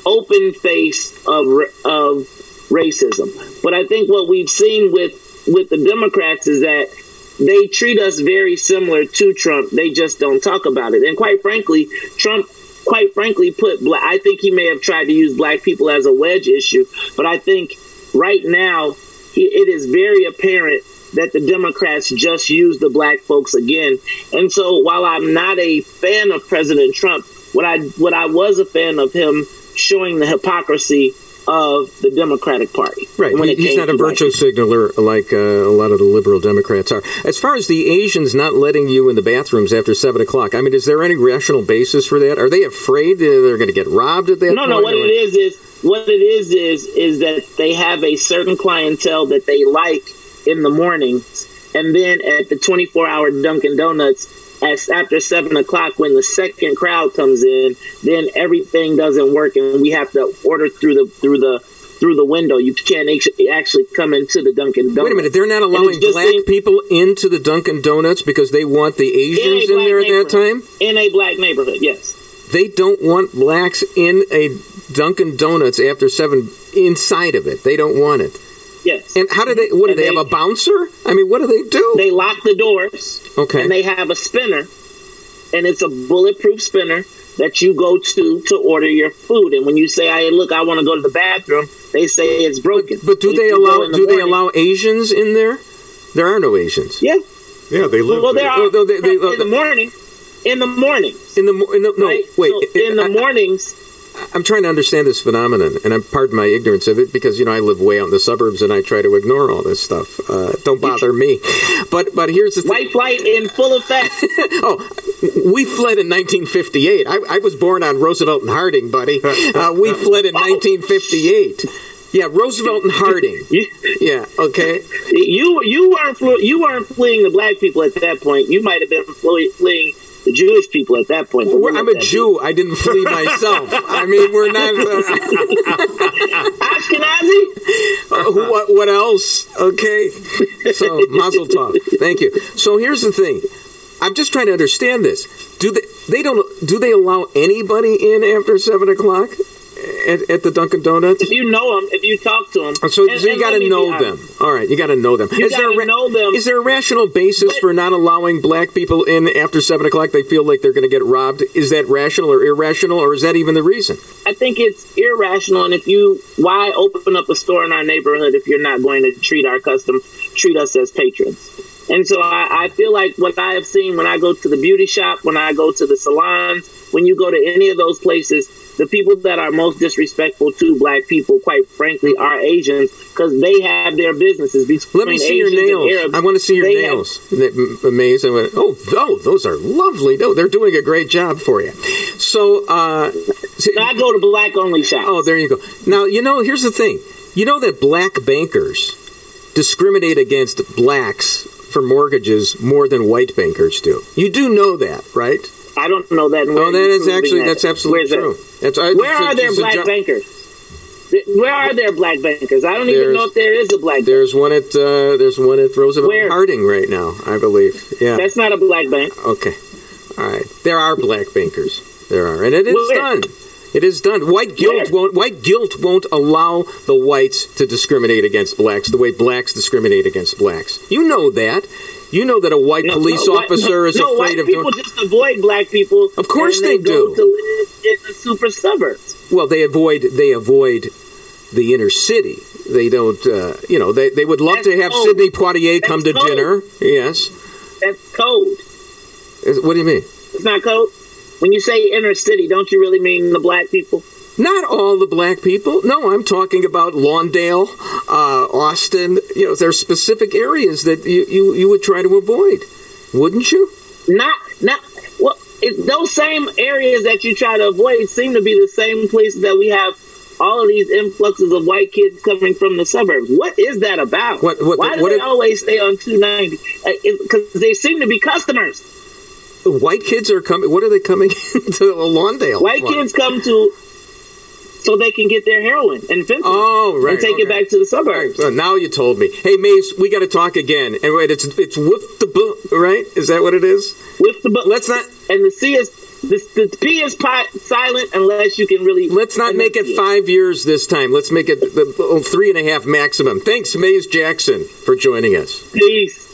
open face of of racism. But I think what we've seen with with the Democrats is that they treat us very similar to Trump. They just don't talk about it. And quite frankly, Trump quite frankly put black I think he may have tried to use black people as a wedge issue, but I think right now it is very apparent that the Democrats just use the black folks again. And so while I'm not a fan of President Trump, what I what I was a fan of him showing the hypocrisy of the Democratic Party. Right. when He, he's not a virtue signaler like uh, a lot of the liberal Democrats are. As far as the Asians not letting you in the bathrooms after seven o'clock, I mean, is there any rational basis for that? Are they afraid that they're going to get robbed at that No, point? no. What or- it is is what it is is is that they have a certain clientele that they like in the mornings, and then at the 24-hour Dunkin' Donuts, as after seven o'clock, when the second crowd comes in, then everything doesn't work, and we have to order through the through the through the window. You can't actually come into the Dunkin' Donuts. Wait a minute, they're not allowing black in- people into the Dunkin' Donuts because they want the Asians in black there at that time? in a black neighborhood. Yes. They don't want blacks in a Dunkin' Donuts after seven inside of it. They don't want it. Yes. And how do they? What do they, they- have a bouncer? I mean, what do they do? they lock the doors. Okay. And they have a spinner, and it's a bulletproof spinner that you go to to order your food. And when you say, "I look, I want to go to the bathroom," they say it's broken. but do they if you go allow? the Do they allow Asians in there? There are no Asians Yeah. Yeah, they live Well, there. there are Oh, no, they- they- in the uh, morning. In the mornings. in the mo- in the, no. right? Wait, So in the I- mornings. I'm trying to understand this phenomenon, and I'm pardon my ignorance of it because you know I live way out in the suburbs and I try to ignore all this stuff. Uh, don't bother me. But but here's the thing. White flight in full effect. [laughs] Oh, we fled in 1958. I, I was born on Roosevelt and Harding, buddy. [laughs] Uh, we fled in 1958. Yeah, Roosevelt and Harding. Yeah, okay. you you weren't you weren't fleeing the black people at that point. You might have been fleeing the Jewish people at that point. but I'm a. Jew. I didn't flee myself. I mean, we're not. Uh, [laughs] Ashkenazi. Uh, what, what else? Okay. So, Mazel Tov. Thank you. So here's the thing. I'm just trying to understand this. Do they? They don't. Do they allow anybody in after seven o'clock at, at the Dunkin' Donuts? If you know them, if you talk to them, So, so you got to know them. All right, you got to know them. You Is there a gotta know them. Is there a rational basis But- for not allowing black people in after seven o'clock? They feel like they're going to get robbed. Is that rational or irrational, or is that even the reason? I think it's irrational. And if you, why open up a store in our neighborhood if you're not going to treat our custom, treat us as patrons? And so I, I feel like what I have seen when I go to the beauty shop, when I go to the salons, when you go to any of those places, the people that are most disrespectful to black people, quite frankly, are Asians because they have their businesses. Let me see your Asians and nails. I want to see your they have- nails. That m- Maze. I went, oh, oh, those are lovely. No, they're doing a great job for you. So, uh, see- I go to black only shops. oh, there you go. Now, you know, here's the thing. You know that black bankers discriminate against blacks for mortgages more than white bankers do. You do know that, right? I don't know that. Oh, that is actually that's absolutely Where's that? That's I- Where are there black bankers? Where are there black bankers? I don't even know if there is a black bank. There's one at uh, there's one at Roosevelt Where? Harding right now, I believe. Yeah. That's not a black bank. Okay. All right. There are black bankers. There are, and it is Where? done. It is done. White guilt Where? won't. White guilt won't allow the whites to discriminate against blacks the way blacks discriminate against blacks. You know that. You know that a white No, police no, officer no, is no, afraid white of people doing. just avoid black people. Of course they go do. to live in the super suburbs. Well, they avoid they avoid the inner city. They don't. Uh, you know, they, they would love That's to have code. Sidney Poitier come to That's code. dinner. Yes. That's cold. What do you mean? It's not cold. When you say inner city, don't you really mean the black people? Not all the black people. No, I'm talking about Lawndale, uh, Austin. You know, there's specific areas that you, you, you would try to avoid, wouldn't you? Not not well. It, those same areas that you try to avoid seem to be the same places that we have all of these influxes of white kids coming from the suburbs. What is that about? What- what- Why do what they it- always stay on 290? Because they seem to be customers. White kids are coming. What are they coming [laughs] to Lawndale? White kids come to so they can get their heroin and fentanyl Oh, right. and take it back to the suburbs. So now you told me. Hey, Maze, we got to talk again. And wait, it's it's with the book, right? Is that what it is? With the bu- Let's not and the C is the, the P is pi- silent unless you can really. let's not make it five years this time. Let's make it the, oh, three and a half maximum. Thanks, Maze Jackson, for joining us. Peace.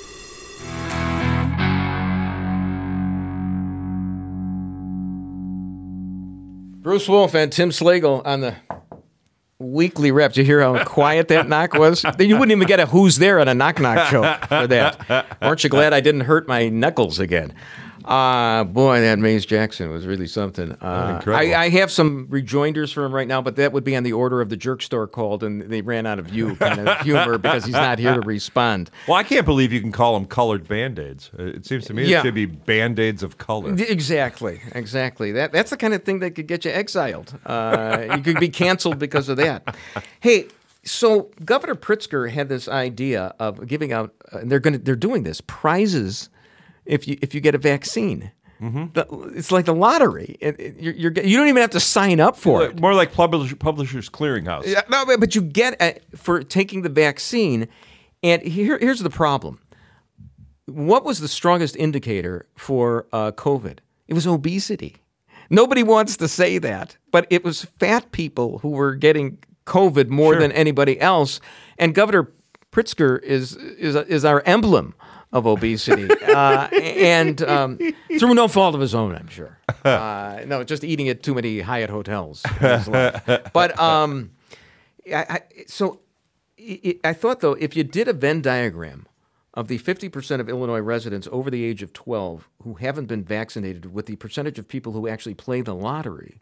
Bruce Wolf and Tim Slagle on the weekly wrap. Did you hear how quiet that knock was? [laughs] You wouldn't even get a who's there on a knock knock joke for that. Aren't you glad I didn't hurt my knuckles again? Uh, boy, that Maze Jackson was really something. Uh. I, I have some rejoinders for him right now, but that would be on the order of the jerk store called, and they ran out of you kind of [laughs] humor because he's not here to respond. Well, I can't believe you can call them colored band-aids. Uh, It seems to me Yeah. it should be band-aids of color. Exactly, exactly. That that's the kind of thing that could get you exiled. Uh, you could be canceled because of that. Hey, so Governor Pritzker had this idea of giving out, uh, and they're going to they're doing this prizes if you if you get a vaccine. The- it's like the lottery. It- it- you're, you're, you don't even have to sign up for it. More like publish, Publishers Clearinghouse. Yeah, no, but- you get uh, for taking the vaccine, and here, here's the problem. What was the strongest indicator for uh, COVID? It was obesity. Nobody wants to say that, but it was fat people who were getting COVID more than anybody else. And Governor Pritzker is is is our emblem of obesity, uh, and um, through no fault of his own, I'm sure. [laughs] Uh, no, just eating at too many Hyatt hotels. in his life. But um, I, I, so I I thought though, if you did a Venn diagram of the 50% of Illinois residents over the age of 12 who haven't been vaccinated with the percentage of people who actually play the lottery,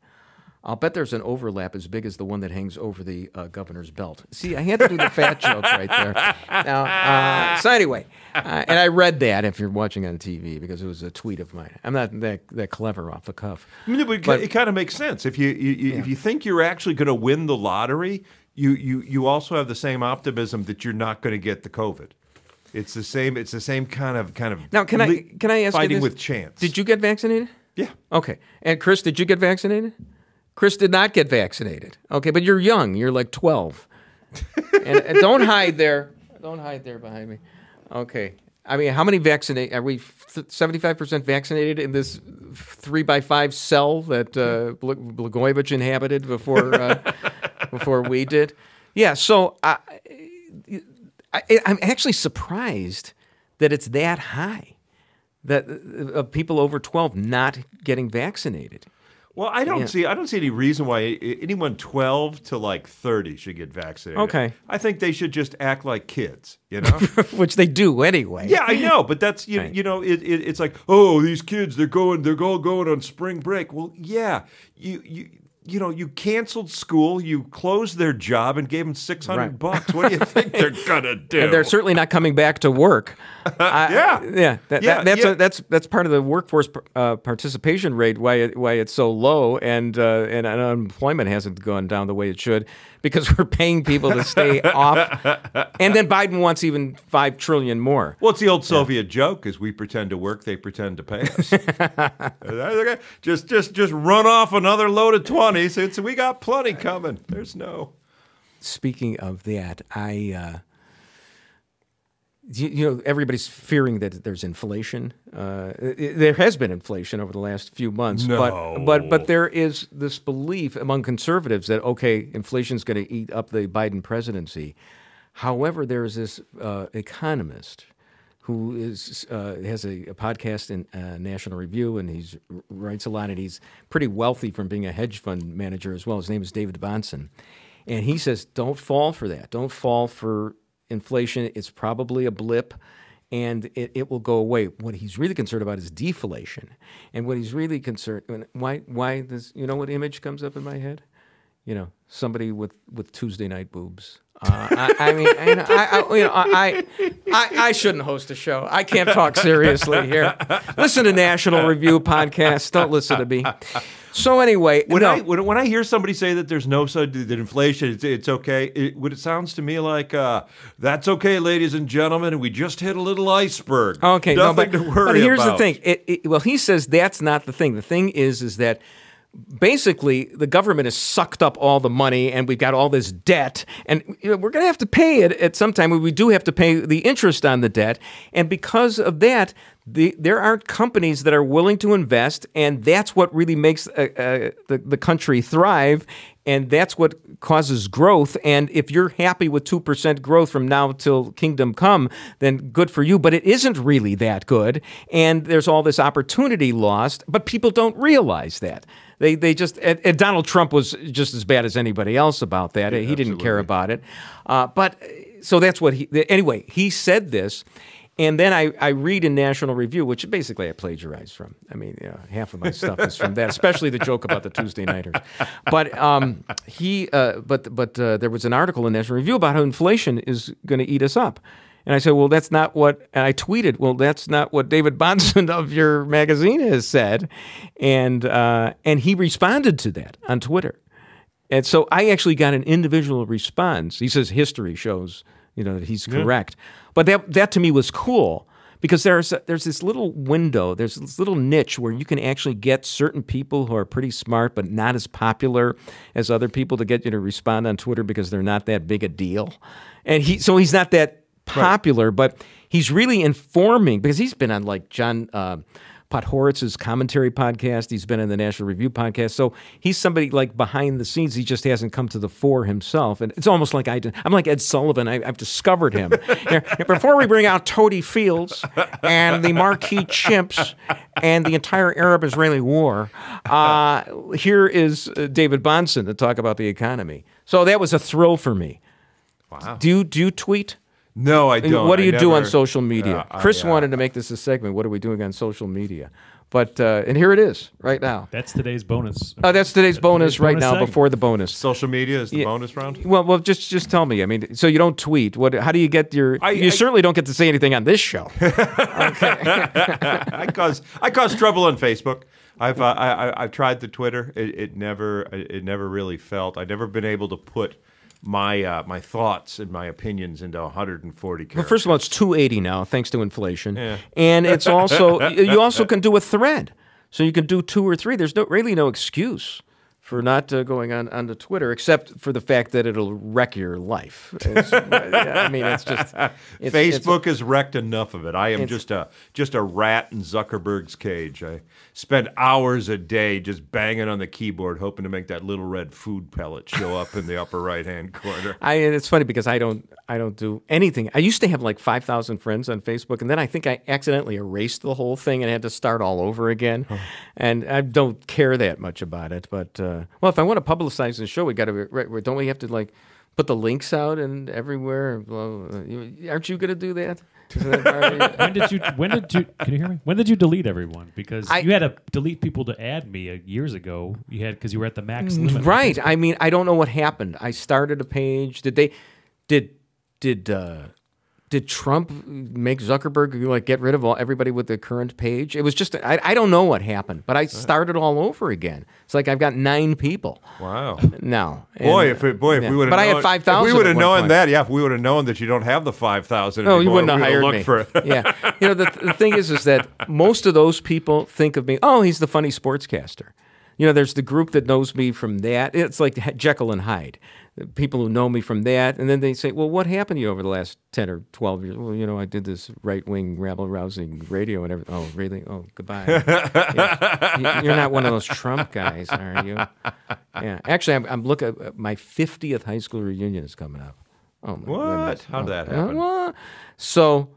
I'll bet there's an overlap as big as the one that hangs over the uh, governor's belt. See, I had to do the fat [laughs] joke right there. Now, uh, so anyway, uh, and I read that if you're watching on TV because it was a tweet of mine. I'm not that, that clever off the cuff. I mean, but, But- it kind of makes sense if you, you, you if you think you're actually going to win the lottery, you, you you also have the same optimism that you're not going to get the COVID. It's the same. It's the same kind of kind of. Now, can I can I ask you fighting this? with chance? Did you get vaccinated? Yeah. Okay. And Chris, did you get vaccinated? Chris did not get vaccinated. Okay, but you're young. You're like 12. and, and don't hide there. Don't hide there behind me. Okay. I mean, how many vaccinated? Are we seventy-five percent vaccinated in this three by five cell that uh, Bl- Blagojevich inhabited before uh, [laughs] before we did? Yeah. So I, I, I'm actually surprised that it's that high. That uh, people over twelve not getting vaccinated. Well, I don't Yeah. see. I don't see any reason why anyone 12 to like 30 should get vaccinated. Okay. I think they should just act like kids. You know. [laughs] which they do anyway. Yeah, I know, but that's you, Right. you know it, it, it's like oh these kids they're going they're all going on spring break. Well, yeah, you you you know you canceled school, you closed their job and gave them six hundred Right. bucks. What do you [laughs] think they're gonna do? And they're certainly not coming back to work. I- [laughs] Yeah. yeah, that, Yeah, that, that's yeah. A, that's that's part of the workforce uh, participation rate why it, why it's so low and uh, and unemployment hasn't gone down the way it should because [laughs] we're paying people to stay [laughs] off, and then Biden wants even five trillion more. well, it's the old Soviet joke: is we pretend to work, they pretend to pay us. Just just just run off another load of twenties. It's we got plenty coming. There's no. Speaking of that, I. Uh, you, you know, everybody's fearing that there's inflation. Uh, i- there has been inflation over the last few months, but but but there is this belief among conservatives that okay, inflation is going to eat up the Biden presidency. However, there is this uh, economist who is uh, has a, a podcast in uh, National Review, and he writes a lot, and he's pretty wealthy from being a hedge fund manager as well. His name is David Bahnsen, and he says, "Don't fall for that. Don't fall for inflation. It's probably a blip." And it, it will go away. What he's really concerned about is deflation, and what he's really concerned. Why? Why does you know what image comes up in my head? You know, somebody with with Tuesday night boobs. Uh, I, I, mean, I, I, you know, I, I, I shouldn't host a show. I can't talk seriously here. Listen to National Review podcasts. Don't listen to me. So anyway, when no. I when, when I hear somebody say that there's no such that inflation, it's, it's okay. It, what it sounds to me like, uh, that's okay, ladies and gentlemen, we just hit a little iceberg. Okay, nothing no, but, to worry but here's about. the thing. It, it, well, he says that's not the thing. The thing is, is that basically the government has sucked up all the money and we've got all this debt and you know, we're going to have to pay it at some time. We do have to pay the interest on the debt. And because of that the, there aren't companies that are willing to invest and that's what really makes uh, uh, the, the country thrive and that's what causes growth. And if you're happy with 2% growth from now till kingdom come then good for you. But it isn't really that good. And there's all this opportunity lost but people don't realize that they they just and, and Donald Trump was just as bad as anybody else about that. he didn't care about it. Uh, but so that's what he anyway. He said this. And then I, I read in National Review, which basically I plagiarized from. I mean, you know, half of my stuff is from that, especially the joke about the Tuesday nighters. But um, he, uh, but but uh, there was an article in National Review about how inflation is going to eat us up. And I said, well, that's not what, and I tweeted, well, that's not what David Bahnsen [laughs] of your magazine has said. And, uh, and he responded to that on Twitter. And so I actually got an individual response. He says history shows, you know, that he's correct. But that, that to me was cool because there's there's this little window, there's this little niche where you can actually get certain people who are pretty smart but not as popular as other people to get you to respond on Twitter because they're not that big a deal. And he so he's not that popular, but he's really informing because he's been on like John uh, Podhoretz's commentary podcast. He's been in the National Review podcast. So he's somebody like behind the scenes. He just hasn't come to the fore himself. And it's almost like I, I'm like Ed Sullivan. I, have discovered him. [laughs] Here, before we bring out Totie Fields and the Marquis Chimps and the entire Arab-Israeli war, uh, here is uh, David Bahnsen to talk about the economy. So that was a thrill for me. Wow. Do do you tweet? No, I don't. What do I you do on social media? Uh, I, Chris uh, wanted to make this a segment. What are we doing on social media? But uh, and here it is right now. That's today's bonus. Oh, that's today's bonus today's right bonus now segment. before the bonus. Social media is the Yeah. bonus round. Well, well, just just tell me. I mean, so you don't tweet. What? How do you get your? I- you I- certainly don't get to say anything on this show. [laughs] I cause I cause trouble on Facebook. I've uh, I, I, I've tried the Twitter. It, it never it never really felt. I've never been able to put my uh, my thoughts and my opinions into 140 characters. Well, first of all, it's 280 now, thanks to inflation, and it's also [laughs] you also can do a thread, so you can do two or three. There's no really no excuse for not uh, going on onto Twitter, except for the fact that it'll wreck your life. [laughs] I mean, it's just it's, it's- Facebook has wrecked enough of it. I am just a just a rat in Zuckerberg's cage. I spend hours a day just banging on the keyboard, hoping to make that little red food pellet show up in the upper right hand corner. [laughs] I, and it's funny because I don't I don't do anything. I used to have like five thousand friends on Facebook, and then I think I accidentally erased the whole thing and had to start all over again. And I don't care that much about it. But uh, well, if I want to publicize the show, we got to right, don't we have to like put the links out and everywhere? Uh, you- aren't you going to do that? That part of it? [laughs] when did you? When did you? Can you hear me? When did you delete everyone? Because I- you had to delete people to add me uh, years ago. You had because you were at the max limit. Right. I mean, I don't know what happened. I started a page. Did they? Did did uh, did Trump make Zuckerberg like get rid of all everybody with the current page? It was just I, I don't know what happened, but I uh-huh. started all over again. It's like I've got nine people Wow. now. Boy, And, if it, boy, if yeah. we would have, but I had five thousand. We would have known that, yeah, if we would have known that you don't have the five thousand. Oh, you wouldn't have hired me. For it. [laughs] yeah, you know the, the thing is, is that most of those people think of me. Oh, he's the funny sportscaster. You know, there's the group that knows me from that. It's like Jekyll and Hyde. People who know me from that, and then they say, "Well, what happened to you over the last ten or twelve years?" Well, you know, I did this right wing, rabble rousing radio and everything. Oh, really? Oh, goodbye. [laughs] Yeah. You- You're not one of those Trump guys, are you? Yeah. Actually, I'm, I'm looking. At my 50th high school reunion is coming up. Oh my What? goodness. How'd that Uh, happen? well, So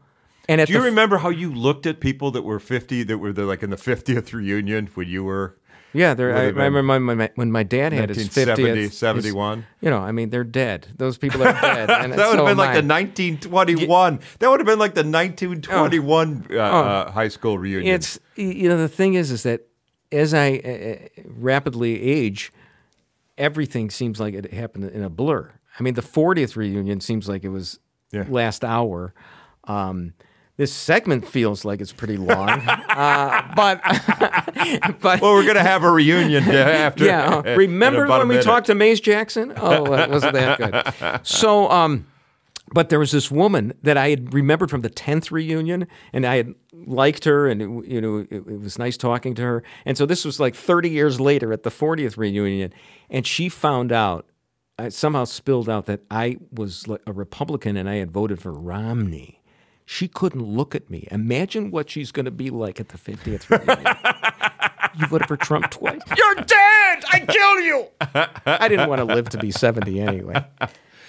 And Do you the, remember how you looked at people that were 50 that were the, like in the 50th reunion when you were Yeah, they're, I, I remember my, my, when my dad had his 1970, 50th. 71? You know, I mean, they're dead. Those people are dead. And [laughs] That would have been like the I. 1921. That would have been like the 1921 uh, Oh. uh, high school reunion. It's you know the thing is is that as I uh, rapidly age, everything seems like it happened in a blur. I mean, the 40th reunion seems like it was Yeah. last hour. Um, this segment feels like it's pretty long, [laughs] uh, but [laughs] but well, we're going to have a reunion [laughs] after. yeah. uh, remember when we minute. talked to Maze Jackson? Oh, that wasn't that good. So, um, but there was this woman that I had remembered from the tenth reunion, and I had liked her, and it, you know, it, it was nice talking to her. And so this was like thirty years later at the fortieth reunion, and she found out. I somehow spilled out that I was a Republican and I had voted for Romney. She couldn't look at me. Imagine what she's going to be like at the 50th reunion. [laughs] You voted for Trump twice. You're dead. I kill you. I didn't want to live to be 70 anyway.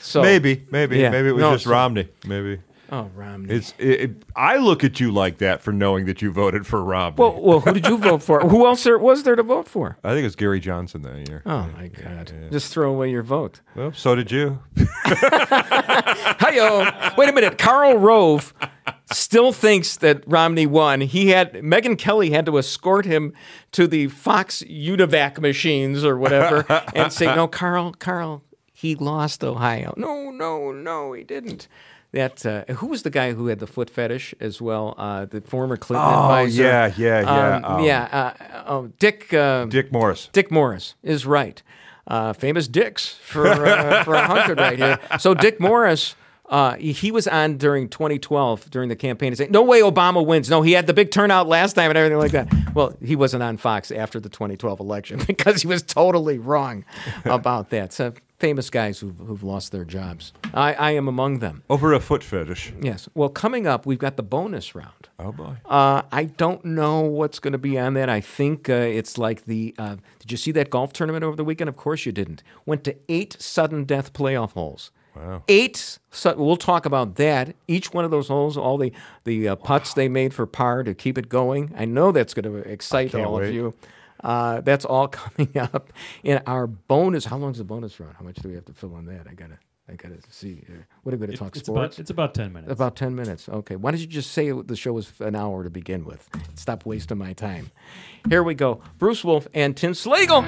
So Maybe, maybe, Yeah. maybe it was No, just so- Romney. Maybe Oh, Romney. it's. It, it- I look at you like that for knowing that you voted for Romney. well, well, who did you vote for? Who else there was there to vote for? I think it was Gary Johnson that year. Oh my God! Just throw away your vote. Well, so did you. [laughs] Hiyo. Wait a minute. Karl Rove still thinks that Romney won. He had Megyn Kelly had to escort him to the Fox Univac machines or whatever and say, "No, Carl, Carl, he lost Ohio." No, no, no, he didn't. That uh, who was the guy who had the foot fetish as well? Uh, the former Clinton Oh, advisor. yeah, yeah, yeah. Um, Um, yeah. Uh, oh, Dick. Uh, Dick Morris. Dick Morris is right. Uh, famous dicks for uh, [laughs] for a hundred right here. So Dick Morris, uh, he, was on during 2012 during the campaign and saying, "No way Obama wins." No, he had the big turnout last time and everything like that. Well, he wasn't on Fox after the 2012 election [laughs] because he was totally wrong about that. So famous guys who've, who've lost their jobs. I, I am among them. Over a foot fetish. Yes. Well, coming up, we've got the bonus round. Oh boy. Uh, I don't know what's going to be on that. I think uh, it's like the. Uh, did you see that golf tournament over the weekend? Of course you didn't. Went to eight sudden death playoff holes. Wow. Eight. Su- we'll talk about that. Each one of those holes, all the the uh, putts they made for par to keep it going. I know that's going to excite all of you. Uh, that's all [laughs] coming up in our bonus. How long's the bonus run? How much do we have to fill on that? I gotta. I gotta see. here. What are we going to talk it's sports? about it's about ten minutes. About 10 minutes. Okay. Why did you just say the show was an hour to begin with? Stop wasting my time. Here we go. Bruce Wolf and Tim Slagle.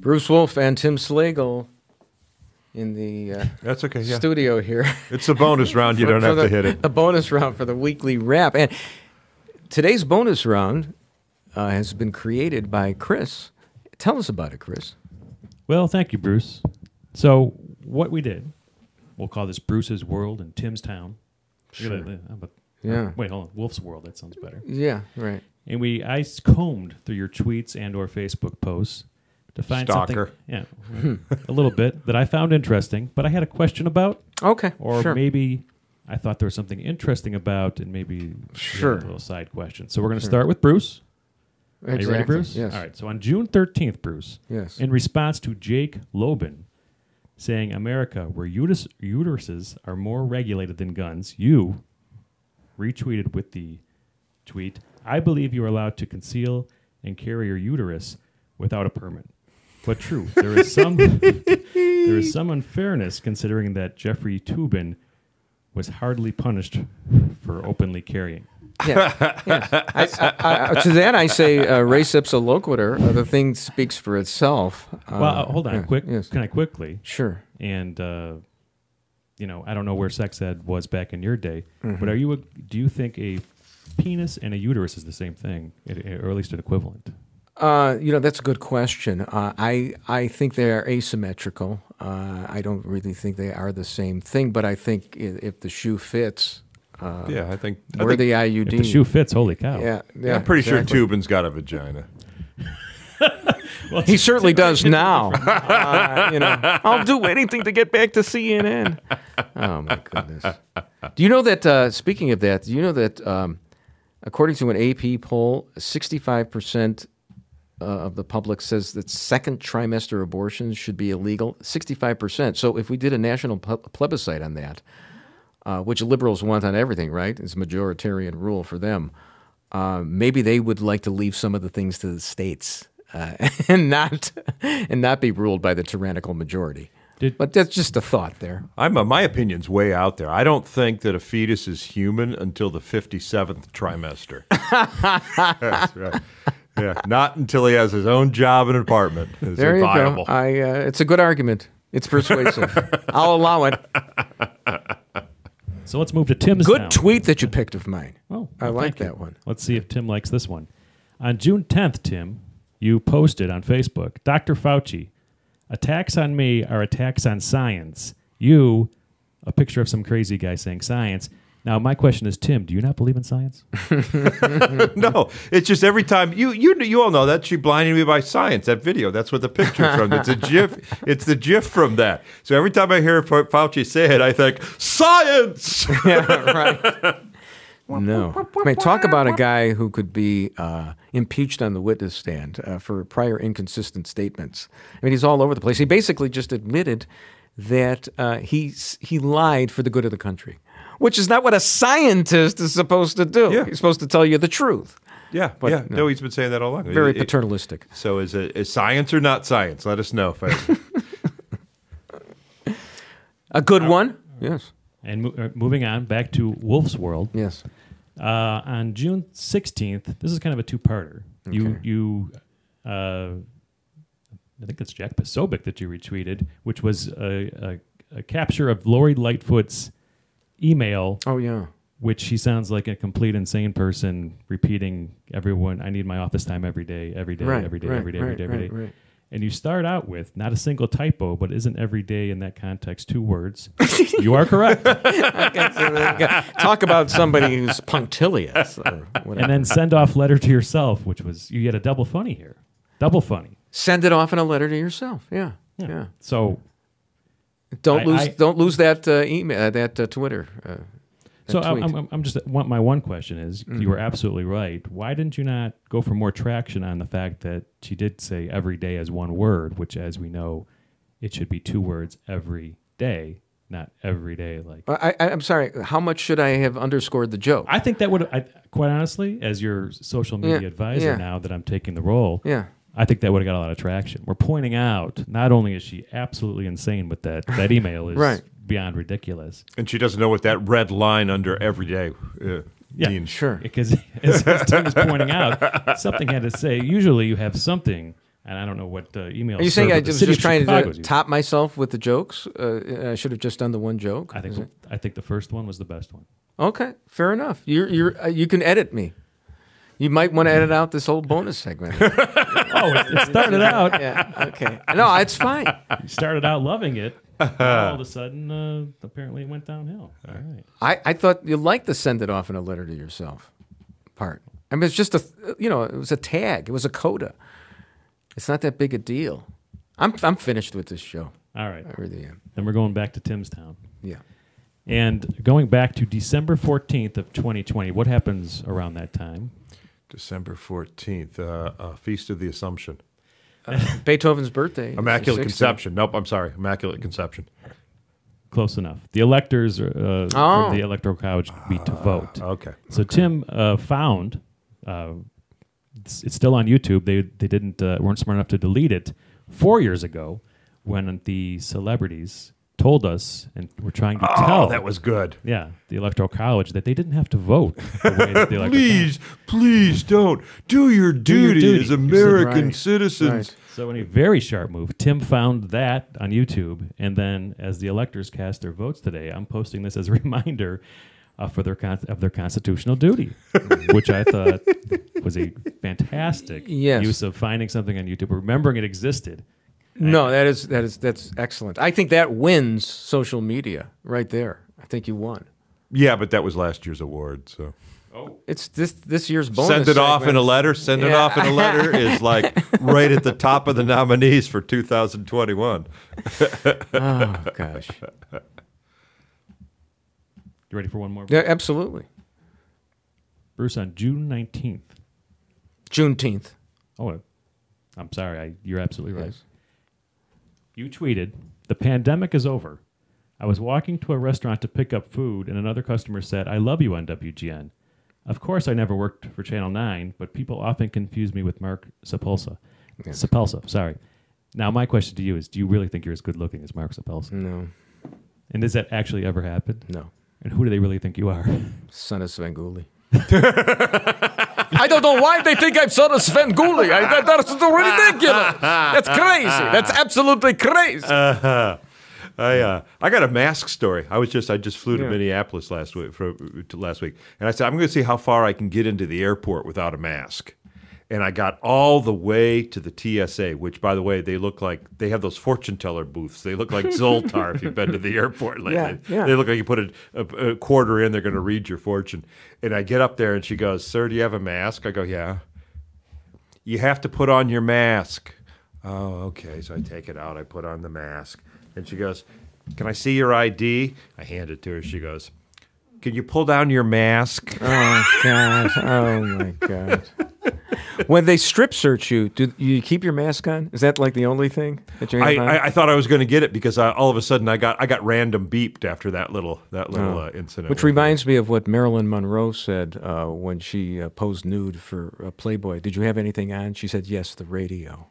Bruce Wolf and Tim Slagle in the uh, That's okay. Yeah. studio here. It's a bonus round. You don't for have the- to hit it. [laughs] A bonus round for the weekly wrap. And today's bonus round uh, has been created by Chris. Tell us about it, Chris. Well, thank you, Bruce. So what we did, we'll call this Bruce's World and Tim's Town. Look at that, uh, but- Yeah. Wait, hold on. Wolf's World. That sounds better. Yeah, right. And we I combed through your tweets and or Facebook posts to find Stalker. something. Yeah, [laughs] a little bit that I found interesting, but I had a question about, Okay. or sure. maybe I thought there was something interesting about, and maybe Sure. a little side question. So we're going to start with Bruce. Are you ready, Bruce? Yes. All right. So on June 13th, Bruce, Yes. in response to Jake Lobin saying America, where uterus, uteruses are more regulated than guns, you retweeted with the tweet, I believe you are allowed to conceal and carry your uterus without a permit. But true, there is some [laughs] there is some unfairness considering that Jeffrey Tubin was hardly punished for openly carrying. yeah, [laughs] yeah. I, I, I, to that I say, uh, res ipsa loquitur. Uh, the thing speaks for itself. Uh, Well, uh, hold on, yeah, quick. Yes. Can I quickly? Sure. and uh, you know, I don't know where sex ed was back in your day, Mm-hmm. but are you? A, do you think a penis and a uterus is the same thing, or at least an equivalent? Uh, you know, that's a good question. Uh, I I think they are asymmetrical. Uh, I don't really think they are the same thing, but I think i- if the shoe fits, uh, Yeah, I think. I where think the IUD. If the shoe fits, holy cow! Yeah, yeah. I'm pretty exactly. sure Toobin's got a vagina. [laughs] Well, He certainly does now. [laughs] Uh, you know, I'll do anything to get back to CNN. Oh my goodness! Do you know that? Uh, speaking of that, do you know that? Um, according to an AP poll, sixty-five percent uh, of the public says that second trimester abortions should be illegal. 65%. So if we did a national plebiscite on that, uh, which liberals want on everything, right? It's majoritarian rule for them. Uh, maybe they would like to leave some of the things to the states uh, [laughs] and not and not be ruled by the tyrannical majority. Did- but that's just a thought there. I'm uh, my opinion's way out there. I don't think that a fetus is human until the 57th trimester. [laughs] That's right. Yeah, not until he has his own job and apartment. Is There it you viable. go. I, uh, it's a good argument. It's persuasive. [laughs] I'll allow it. So let's move to Tim's. Good town. tweet that you picked of mine. Oh, I like thank you. that one. Let's see if Tim likes this one. On June 10th, Tim, you posted on Facebook Dr. Fauci, attacks on me are attacks on science. You, a picture of some crazy guy saying science. Now, my question is, Tim, do you not believe in science? [laughs] [laughs] No, it's just every time you you you all know that she blinded me by science. That video, that's what the picture from. It's a gif. [laughs] It's the gif from that. So every time I hear Fa- Fauci say it, I think science. yeah, right. No. I mean, talk about a guy who could be uh, impeached on the witness stand uh, for prior inconsistent statements. I mean, he's all over the place. He basically just admitted that uh, he's, he lied for the good of the country, which is not what a scientist is supposed to do. Yeah. He's supposed to tell you the truth. yeah, But yeah. no. No. he's been saying that all along. Very It- it- paternalistic. So is it is science or not science? Let us know. If I, [laughs] A good one? Yes. And mo- uh, moving on back to Wolf's World. Yes. Uh, on June 16th, this is kind of a two-parter. You Okay. you uh, I think it's Jack Posobiec that you retweeted, which was a, a, a capture of Lori Lightfoot's email, Oh, yeah. which he sounds like a complete insane person repeating everyone, I need my office time every day, every day, Right, every day, right, every day, every right, day, every day. right, right. And you start out with not a single typo, but isn't every day in that context two words? [laughs] you are correct. [laughs] Talk about somebody who's punctilious or and then send off letter to yourself, which was you get a double funny here, double funny. Send it off in a letter to yourself. Yeah. Yeah. So Don't I- lose. I- don't lose that uh, email. Uh, that uh, Twitter. Uh, So I'm. I'm, I'm just one, my one question is Mm-hmm. you were absolutely right. Why didn't you not go for more traction on the fact that she did say every day as one word, which as we know, it should be two words every day, not every day. Like I, I, I'm sorry. How much should I have underscored the joke? I think that would, I, quite honestly, as your social media Yeah, advisor yeah. now that I'm taking the role, yeah. I think that would have got a lot of traction. We're pointing out not only is she absolutely insane, but that that [laughs] email is Right. beyond ridiculous. and she doesn't know what that red line under every day uh, Yeah, means. Sure. [laughs] Because as, as Tim was pointing out, something had to say. Usually, you have something, and I don't know what uh, email. Are you saying I was just trying Chicago to using. top myself with the jokes? Uh, I should have just done the one joke. I think Is I think the first one was the best one. Okay, fair enough. You're, you're, uh, you can edit me. You might want to edit out this whole bonus segment. [laughs] Oh, it, started out. yeah. Okay. No, it's fine. You started out loving it. [laughs] all of a sudden, uh, apparently, it went downhill. All right. I, I thought you liked the send it off in a letter to yourself part. I mean, it's just a, you know, it was a tag. It was a coda. It's not that big a deal. I'm, I'm finished with this show. All right. I really am. Then we're going back to Tim's town. Yeah. And going back to December 14th of 2020, what happens around that time? December fourteenth, uh, uh, Feast of the Assumption, Beethoven's birthday. Immaculate Conception. Nope, I'm sorry, Immaculate Conception. Close enough. The electors uh, Oh. from the Electoral College meet to vote. Okay. So Tim uh, found uh, it's, it's still on YouTube. They they didn't uh, weren't smart enough to delete it four years ago when the celebrities told us and were trying to tell Oh, that was good. yeah the Electoral College that they didn't have to vote the way that the Electoral Please, please don't do your duty, duty. as American Right. citizens. Right. So in a very sharp move, Tim found that on YouTube, and then as the electors cast their votes today, I'm posting this as a [laughs] reminder uh, for their con- of their constitutional duty, which I thought was a fantastic Yes. use of finding something on YouTube, remembering it existed. No, that is that is that's excellent. I think that wins social media right there. I think you won. Yeah, but that was last year's award. So Oh. It's this this year's bonus. send it off in a letter. Send it off in a letter [laughs] is like right at the top of the nominees for 2021. [laughs] Oh gosh. You ready for one more? Yeah, absolutely. Bruce, on June 19th. Juneteenth. Oh, I'm sorry. I, you're absolutely right. You tweeted, "The pandemic is over. I was walking to a restaurant to pick up food, and another customer said, "I love you on WGN." Of course, I never worked for Channel Nine, but people often confuse me with Mark Suppelsa. Suppelsa, sorry. Now, my question to you is: Do you really think you're as good looking as Mark Suppelsa? No, And does that actually ever happen? no. And who do they really think you are? Son of Svengoolie. [laughs] I don't know why they think I'm son of Sven I, that, that's ridiculous. [laughs] That's crazy. That's absolutely crazy. I uh, I got a mask story. I was just I just flew to Yeah. Minneapolis last week for to last week, and I said I'm going to see how far I can get into the airport without a mask. And I got all the way to the TSA, which, by the way, they look like they have those fortune teller booths. They look like Zoltar if you've been to the airport [laughs] lately. Yeah, yeah. They look like you put a, a, a quarter in, they're going to read your fortune. And I get up there, and she goes, "Sir, do you have a mask?" I go, "Yeah." You have to put on your mask. Oh, okay. So I take it out. I put on the mask. And she goes, Can I see your ID? I hand it to her. She goes, Can you pull down your mask? Oh God! Oh my God! [laughs] When they strip search you, do you keep your mask on? Is that like the only thing that you're I. I, I thought I was going to get it because I, all of a sudden I got I got random beeped after that little that little uh, incident. Which reminds me of what Marilyn Monroe said uh, when she uh, posed nude for uh, Playboy. Did you have anything on? She said, "Yes, the radio."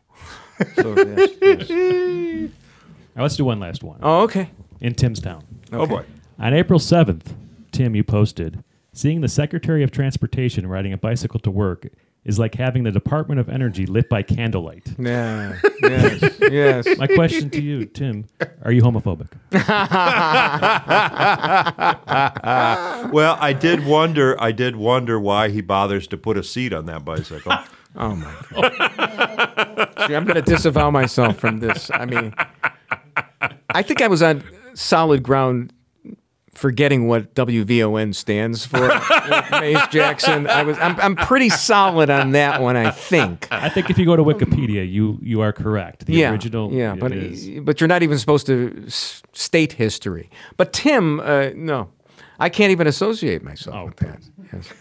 so, [laughs] yes, yes. Now, let's do one last one. Oh, okay. In Tim's town. Oh boy. On April 7th, Tim, you posted, seeing the Secretary of Transportation riding a bicycle to work is like having the Department of Energy lit by candlelight. [laughs] Yeah. Yes. yes. My question to you, Tim, are you homophobic? [laughs] Well, I did wonder I did wonder why he bothers to put a seat on that bicycle. [laughs] Oh my God. See, I'm going to disavow myself from this. I mean, I think I was on solid ground forgetting what WVON stands for. with [laughs] Maze Jackson. I was. I'm, I'm pretty solid on that one. I think. I think if you go to Wikipedia, you you are correct. The yeah, original Yeah, but is- but you're not even supposed to s- state history. But Tim, uh, no, I can't even associate myself Oh, with that. Yes.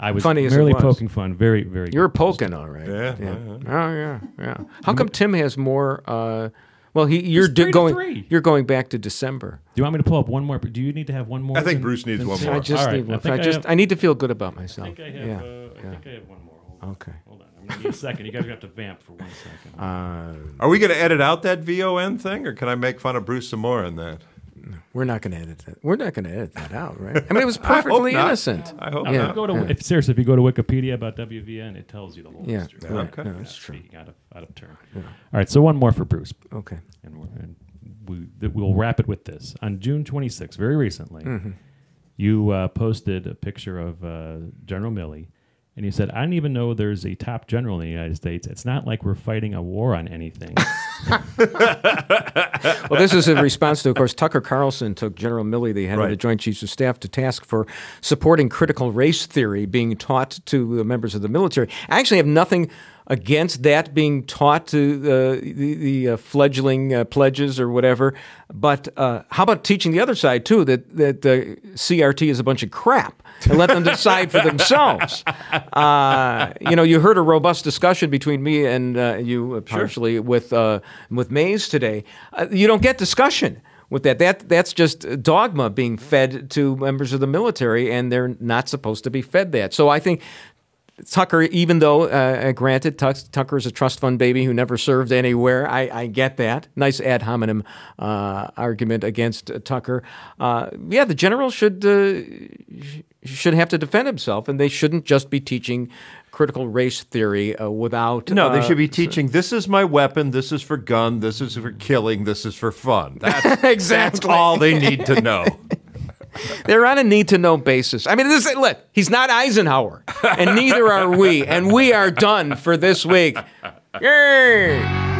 I was funny as merely was. poking fun. Very very You're good. poking, all right. Yeah, yeah. Oh yeah, yeah. How come Tim has more? Uh, well, he you're He's three to going. three. You're going back to December. Do you want me to pull up one more? Do you need to have one more? I think than- Bruce needs than one more. I just All right, need one. I, think I just have, I need to feel good about myself. I think I have. yeah. Uh, I think I have one more. Hold on. Okay. Hold on. I'm gonna need a second. You guys have to vamp for one second. Uh, Are we going to edit out that VON thing, or can I make fun of Bruce some more in that? We're not going to edit that. We're not going to edit that out, right? I mean, it was [laughs] perfectly not. innocent. I hope Now, Yeah. if you go to, yeah. if, seriously, if you go to Wikipedia about WVN, it tells you the whole Yeah, history. right. Okay. No, that's true. Out of out of turn. Yeah. All right, so one more for Bruce, Okay. and, we're, and we th- we'll wrap it with this. On June 26th, very recently, Mm-hmm. you uh, posted a picture of uh, General Milley, and he said, "I didn't even know there's a top general in the United States. It's not like we're fighting a war on anything." [laughs] Well, this is in response to, of course, Tucker Carlson took General Milley, the head of the Joint Chiefs of Staff, to task for supporting critical race theory being taught to the members of the military. I actually have nothing against that being taught to uh, the, the uh, fledgling uh, pledges or whatever. But uh, how about teaching the other side too that that uh, CRT is a bunch of crap and let them [laughs] decide for themselves? Uh, you know, you heard a robust discussion between me and uh, you uh, partially with uh, with Maze today. Uh, you don't get discussion with that. That that's just dogma being fed to members of the military, and they're not supposed to be fed that. So I think. Tucker, even though, uh, granted, Tuck, Tucker is a trust fund baby who never served anywhere. I, I get that. Nice ad hominem uh, argument against uh, Tucker. Uh, yeah, the general should uh, should have to defend himself, and they shouldn't just be teaching critical race theory uh, without. No, they uh, should be teaching. This is my weapon. This is for gun. This is for killing. This is for fun. That's, [laughs] Exactly. That's all they need to know. [laughs] [laughs] They're on a need to know basis. I mean, this is, look, he's not Eisenhower, and neither are we, and we are done for this week. Yay!